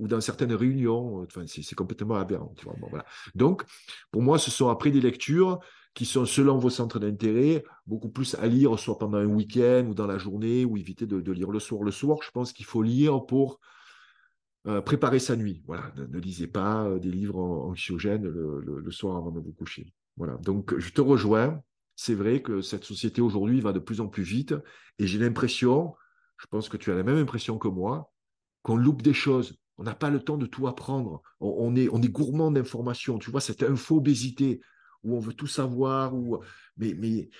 ou dans certaines réunions. Enfin, c'est complètement aberrant. Tu vois. Bon, voilà. Donc, pour moi, ce sont après des lectures qui sont, selon vos centres d'intérêt, beaucoup plus à lire, soit pendant un week-end ou dans la journée, ou éviter de, lire le soir. Le soir, je pense qu'il faut lire pour euh, préparer sa nuit. Voilà. Ne, lisez pas euh, des livres anxiogènes le, soir avant de vous coucher. Voilà. Donc, je te rejoins. C'est vrai que cette société aujourd'hui va de plus en plus vite et j'ai l'impression, je pense que tu as la même impression que moi, qu'on loupe des choses. On n'a pas le temps de tout apprendre. On, est, on est gourmand d'informations. Tu vois, cette info-obésité où on veut tout savoir. Où... Mais, mais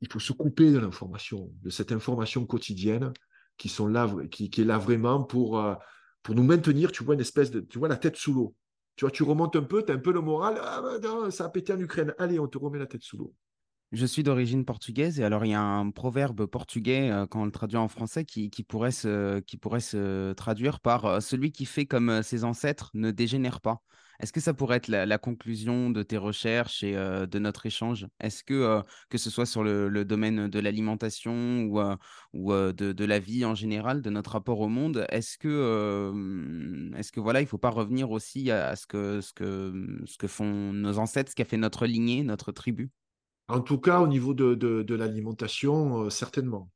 il faut se couper de l'information, de cette information quotidienne qui, sont là, qui, est là vraiment pour, euh, pour nous maintenir, tu vois, une espèce de, tu la tête sous l'eau. Tu vois, tu remontes un peu, tu as un peu le moral, ah, bah, ça a pété en Ukraine, allez, on te remet la tête sous l'eau. Je suis d'origine portugaise et alors il y a un proverbe portugais euh, quand on le traduit en français qui, pourrait, se, qui pourrait se traduire par euh, celui qui fait comme euh, ses ancêtres ne dégénère pas. Est-ce que ça pourrait être la, conclusion de tes recherches et de notre échange? Est-ce que, que ce soit sur le, domaine de l'alimentation ou, ou de, la vie en général, de notre rapport au monde, est-ce que, est-ce que voilà, il ne faut pas revenir aussi à, ce, que, ce, que, ce que font nos ancêtres, ce qu'a fait notre lignée, notre tribu? En tout cas, au niveau de, l'alimentation, euh, certainement.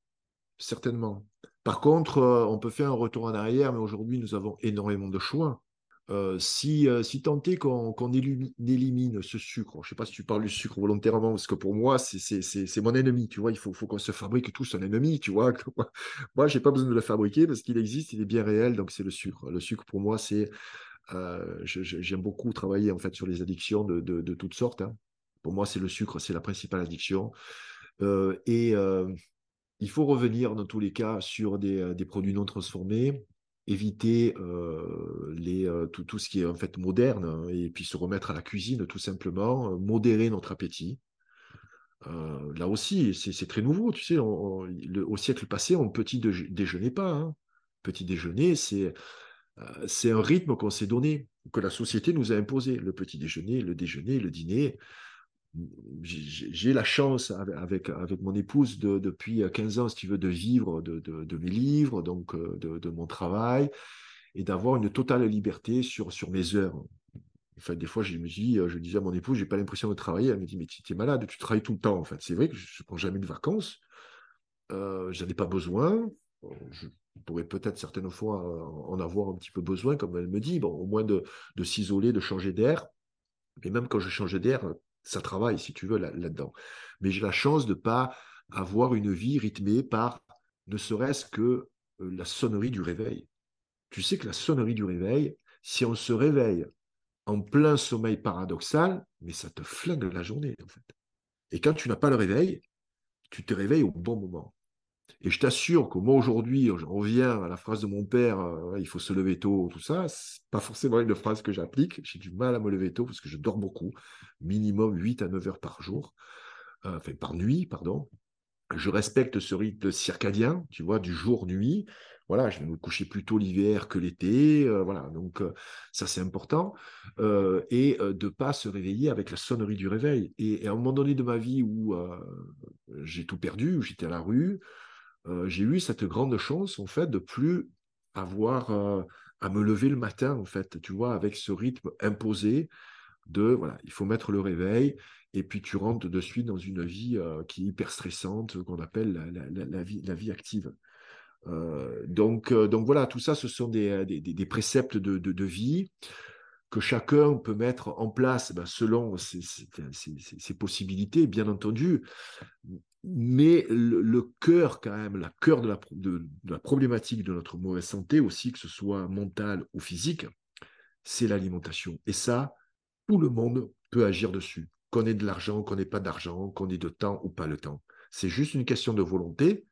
Certainement. Par contre, euh, on peut faire un retour en arrière, mais aujourd'hui, nous avons énormément de choix. Euh, si, si tant est qu'on élimine ce sucre, je ne sais pas si tu parles du sucre volontairement, parce que pour moi, c'est mon ennemi, tu vois, il faut, faut qu'on se fabrique tous un ennemi, tu vois. moi, je n'ai pas besoin de le fabriquer parce qu'il existe, il est bien réel, donc c'est le sucre. Le sucre, pour moi, c'est... J'aime beaucoup travailler en fait sur les addictions de, toutes sortes. Hein. Pour moi, c'est le sucre, c'est la principale addiction. Euh, et euh, il faut revenir dans tous les cas sur des, euh, produits non transformés, éviter les, tout, ce qui est en fait moderne, hein, et puis se remettre à la cuisine tout simplement, modérer notre appétit. là aussi, c'est très nouveau, tu sais, au siècle passé, on petit déjeuner pas. Hein. Petit déjeuner, c'est c'est un rythme qu'on s'est donné, que la société nous a imposé. Le petit déjeuner, le déjeuner, le dîner j'ai la chance avec, avec mon épouse de, depuis 15 ans, si tu veux, de vivre de, de, mes livres, donc euh, de, mon travail, et d'avoir une totale liberté sur, sur mes heures. Enfin, des fois, je me dis, je disais à mon épouse, j'ai pas l'impression de travailler. Elle me dit, mais tu es malade, tu travailles tout le temps. En fait, c'est vrai que je ne prends jamais de vacances. Euh, je n'en ai pas besoin. Je pourrais peut-être certaines fois en avoir un petit peu besoin, comme elle me dit, bon, au moins de, de s'isoler, de changer d'air. Mais même quand je change d'air, ça travaille, si tu veux, là-dedans. Mais j'ai la chance de ne pas avoir une vie rythmée par ne serait-ce que euh, la sonnerie du réveil. Tu sais que la sonnerie du réveil, si on se réveille en plein sommeil paradoxal, mais ça te flingue la journée, en fait. Et quand tu n'as pas le réveil, tu te réveilles au bon moment. Et je t'assure que moi aujourd'hui, je reviens à la phrase de mon père, euh, il faut se lever tôt, tout ça, c'est pas forcément une phrase que j'applique. J'ai du mal à me lever tôt parce que je dors beaucoup, minimum 8 à 9 heures par jour, euh, enfin par nuit, pardon. Je respecte ce rythme circadien, tu vois, du jour-nuit. Voilà, je vais me coucher plus tôt l'hiver que l'été, euh, voilà, donc ça c'est important. et de pas se réveiller avec la sonnerie du réveil. Et, et, à un moment donné de ma vie où j'ai tout perdu, où j'étais à la rue, euh, j'ai eu cette grande chance, en fait, de plus avoir euh, à me lever le matin, en fait, tu vois, avec ce rythme imposé de, voilà, il faut mettre le réveil, et puis tu rentres de suite dans une vie euh, qui est hyper stressante, qu'on appelle la, vie, active. donc, donc voilà, tout ça, ce sont des, des, préceptes de, de, vie que chacun peut mettre en place ben, selon ses, possibilités, bien entendu. Mais le, cœur, quand même, la cœur de la, de, la problématique de notre mauvaise santé aussi, que ce soit mentale ou physique, c'est l'alimentation. Et ça, tout le monde peut agir dessus. Qu'on ait de l'argent, qu'on n'ait pas d'argent, qu'on ait de temps ou pas le temps. C'est juste une question de volonté.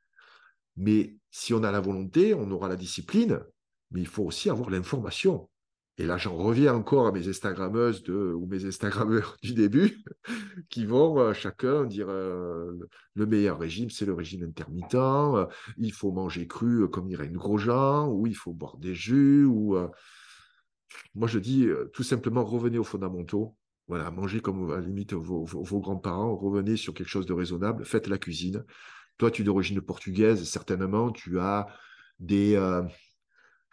Mais si on a la volonté, on aura la discipline. Mais il faut aussi avoir l'information. Et là, j'en reviens encore à mes Instagrammeuses ou mes Instagrammeurs du début, qui vont euh, chacun dire euh, le meilleur régime, c'est le régime intermittent, euh, il faut manger cru comme Irène Grosjean, ou il faut boire des jus, ou... moi, je dis tout simplement, revenez aux fondamentaux. Voilà, mangez comme à la limite vos grands-parents, revenez sur quelque chose de raisonnable, faites la cuisine. Toi, tu es d'origine portugaise, certainement, tu as des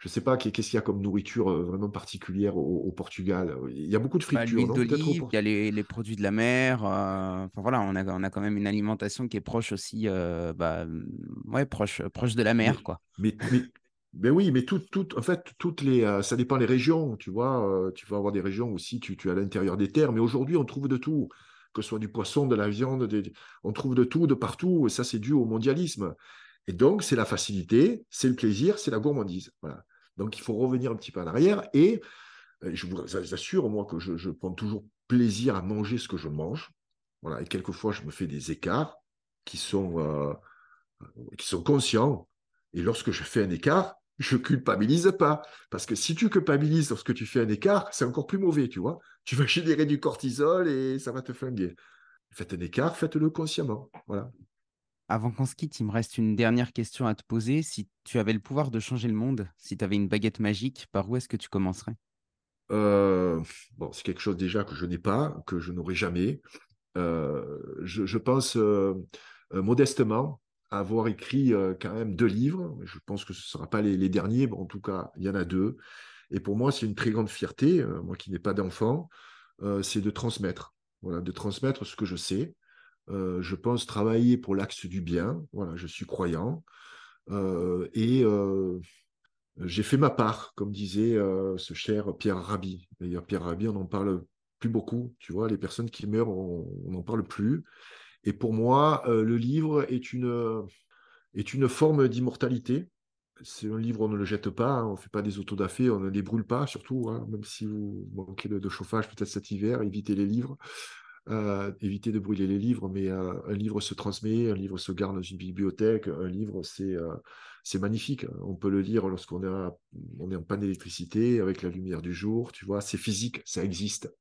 je ne sais pas qu'est-ce qu'il y a comme nourriture euh, vraiment particulière au, Portugal? Il y a beaucoup de bah, friture. L'huile d'olive, il y a les, produits de la mer. Euh, enfin voilà, on a, on a quand même une alimentation qui est proche aussi, euh, bah, ouais, proche, proche de la mer, quoi. Mais, mais, oui, mais tout, tout, en fait, toutes les, ça dépend des régions. Tu vois, tu vas avoir des régions aussi, tu, tu es à l'intérieur des terres. Mais aujourd'hui, on trouve de tout que ce soit du poisson, de la viande, on trouve de tout, de partout, et ça c'est dû au mondialisme. Et donc, c'est la facilité, c'est le plaisir, c'est la gourmandise. Voilà. Donc, il faut revenir un petit peu en arrière. Et euh, je vous assure, moi, que je, prends toujours plaisir à manger ce que je mange. Voilà. Et quelquefois, je me fais des écarts qui sont, euh, qui sont conscients. Et lorsque je fais un écart, je culpabilise pas. Parce que si tu culpabilises lorsque tu fais un écart, c'est encore plus mauvais, tu vois. Tu vas générer du cortisol et ça va te flinguer. Faites un écart, faites-le consciemment. Voilà. Avant qu'on se quitte, il me reste une dernière question à te poser. Si tu avais le pouvoir de changer le monde, si tu avais une baguette magique, par où est-ce que tu commencerais? Euh, Bon, c'est quelque chose déjà que je n'ai pas, que je n'aurai jamais. Euh, je, pense euh, modestement avoir écrit quand même deux livres. Je pense que ce ne sera pas les, derniers, mais en tout cas, il y en a deux. Et pour moi, c'est une très grande fierté, moi qui n'ai pas d'enfant, c'est de transmettre. Voilà, de transmettre ce que je sais, euh, je pense travailler pour l'axe du bien. Voilà, je suis croyant. Euh, et euh, j'ai fait ma part, comme disait ce cher Pierre Rabhi. D'ailleurs, Pierre Rabhi, on n'en parle plus beaucoup. Tu vois, les personnes qui meurent, on n'en parle plus. Et pour moi, le livre est une, forme d'immortalité. C'est un livre, on ne le jette pas, hein. on ne fait pas des autodafés, on ne les brûle pas, surtout, hein. même si vous manquez de chauffage peut-être cet hiver, évitez les livres. Euh, éviter de brûler les livres, mais euh, un livre se transmet, un livre se garde dans une bibliothèque, un livre c'est euh, magnifique. On peut le lire lorsqu'on est, on est en panne d'électricité, avec la lumière du jour, tu vois, c'est physique, ça existe.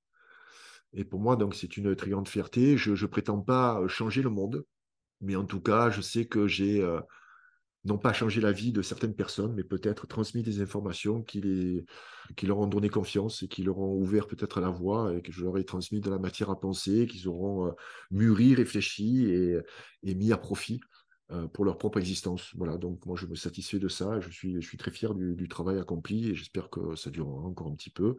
Et pour moi, donc, c'est une triante fierté. Je ne prétends pas changer le monde, mais en tout cas, je sais que j'ai non pas changé la vie de certaines personnes, mais peut-être transmis des informations qui, les, qui leur ont donné confiance et qui leur ont ouvert peut-être la voie et que je leur ai transmis de la matière à penser, qu'ils auront euh, mûri, réfléchi et, et, mis à profit euh, pour leur propre existence. Voilà, donc moi je me satisfais de ça, je suis, je suis très fier du, travail accompli et j'espère que ça durera encore un petit peu.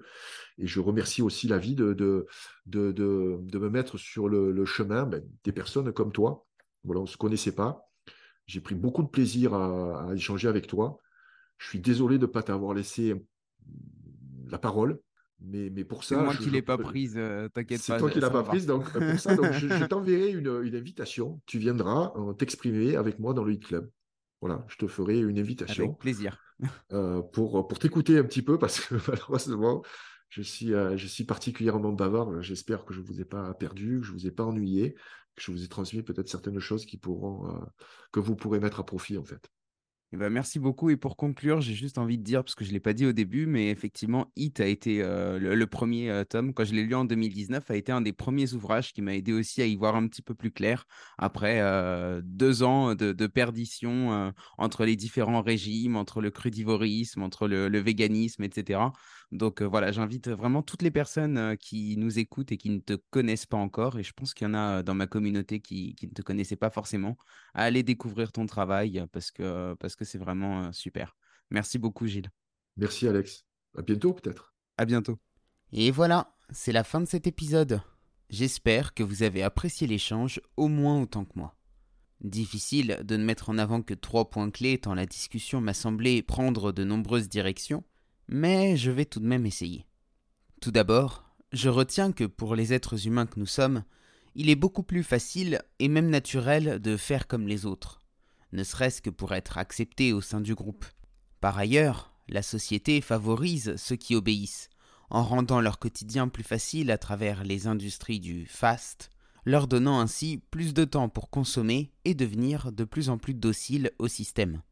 Et je remercie aussi la vie de, de, de, de, me mettre sur le, chemin ben, des personnes comme toi. Voilà, on ne se connaissait pas j'ai pris beaucoup de plaisir à, échanger avec toi. Je suis désolé de ne pas t'avoir laissé la parole. Mais, mais pour ça. C'est moi qui ne l'ai pas prise, euh, t'inquiète pas. C'est toi qui ne l'as pas prise, donc pour ça, donc, je, t'enverrai une, invitation. Tu viendras euh, t'exprimer avec moi dans le Hit Club. Voilà, je te ferai une invitation. Avec plaisir. Euh, pour pour t'écouter un petit peu, parce que malheureusement, je suis, je suis particulièrement bavard. J'espère que je ne vous ai pas perdu, que je ne vous ai pas ennuyé je vous ai transmis peut-être certaines choses qui pourront, euh, que vous pourrez mettre à profit en fait. Eh ben, merci beaucoup. Et pour conclure, j'ai juste envie de dire, parce que je ne l'ai pas dit au début, mais effectivement, Hit a été euh, le, premier euh, tome, quand je l'ai lu en 2019, a été un des premiers ouvrages qui m'a aidé aussi à y voir un petit peu plus clair après deux ans de, perdition entre les différents régimes, entre le crudivorisme, entre le, le véganisme, etc. Donc voilà, j'invite vraiment toutes les personnes qui nous écoutent et qui ne te connaissent pas encore, et je pense qu'il y en a dans ma communauté qui, ne te connaissaient pas forcément, à aller découvrir ton travail parce que parce que c'est vraiment super. Merci beaucoup Gilles. Merci Alex. À bientôt peut-être. À bientôt. Et voilà, c'est la fin de cet épisode. J'espère que vous avez apprécié l'échange au moins autant que moi. Difficile de ne mettre en avant que trois points clés tant la discussion m'a semblé prendre de nombreuses directions, mais je vais tout de même essayer. Tout d'abord, je retiens que pour les êtres humains que nous sommes, il est beaucoup plus facile et même naturel de faire comme les autres, ne serait-ce que pour être accepté au sein du groupe. Par ailleurs, la société favorise ceux qui obéissent, en rendant leur quotidien plus facile à travers les industries du fast, leur donnant ainsi plus de temps pour consommer et devenir de plus en plus dociles au système.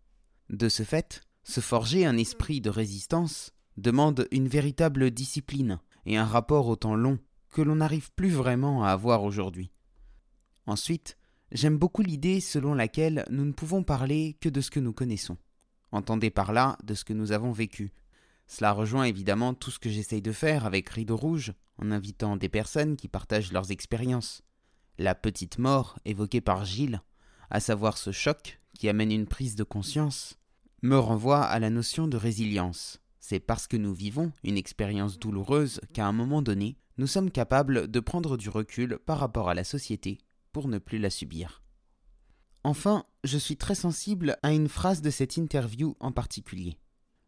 De ce fait, se forger un esprit de résistance demande une véritable discipline et un rapport au temps long que l'on n'arrive plus vraiment à avoir aujourd'hui. Ensuite, j'aime beaucoup l'idée selon laquelle nous ne pouvons parler que de ce que nous connaissons. Entendez par là de ce que nous avons vécu. Cela rejoint évidemment tout ce que j'essaye de faire avec Rideau Rouge, en invitant des personnes qui partagent leurs expériences. La petite mort évoquée par Gilles, à savoir ce choc qui amène une prise de conscience, me renvoie à la notion de résilience. C'est parce que nous vivons une expérience douloureuse qu'à un moment donné, nous sommes capables de prendre du recul par rapport à la société pour ne plus la subir. Enfin, je suis très sensible à une phrase de cette interview en particulier.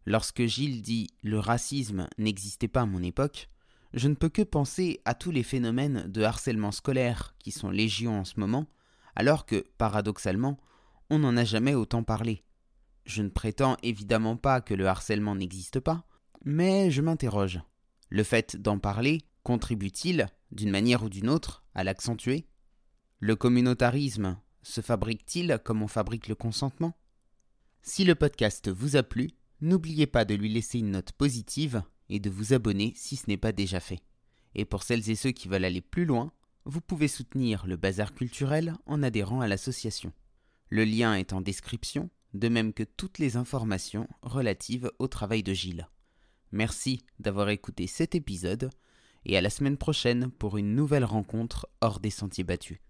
Lorsque Gilles dit Le racisme n'existait pas à mon époque, je ne peux que penser à tous les phénomènes de harcèlement scolaire qui sont légion en ce moment, alors que, paradoxalement, on n'en a jamais autant parlé. Je ne prétends évidemment pas que le harcèlement n'existe pas, mais je m'interroge. Le fait d'en parler contribue-t-il, d'une manière ou d'une autre, à l'accentuer? Le communautarisme se fabrique-t-il comme on fabrique le consentement? Si le podcast vous a plu, n'oubliez pas de lui laisser une note positive et de vous abonner si ce n'est pas déjà fait. Et pour celles et ceux qui veulent aller plus loin, vous pouvez soutenir le bazar culturel en adhérant à l'association. Le lien est en description, de même que toutes les informations relatives au travail de Gilles. Merci d'avoir écouté cet épisode et à la semaine prochaine pour une nouvelle rencontre hors des sentiers battus.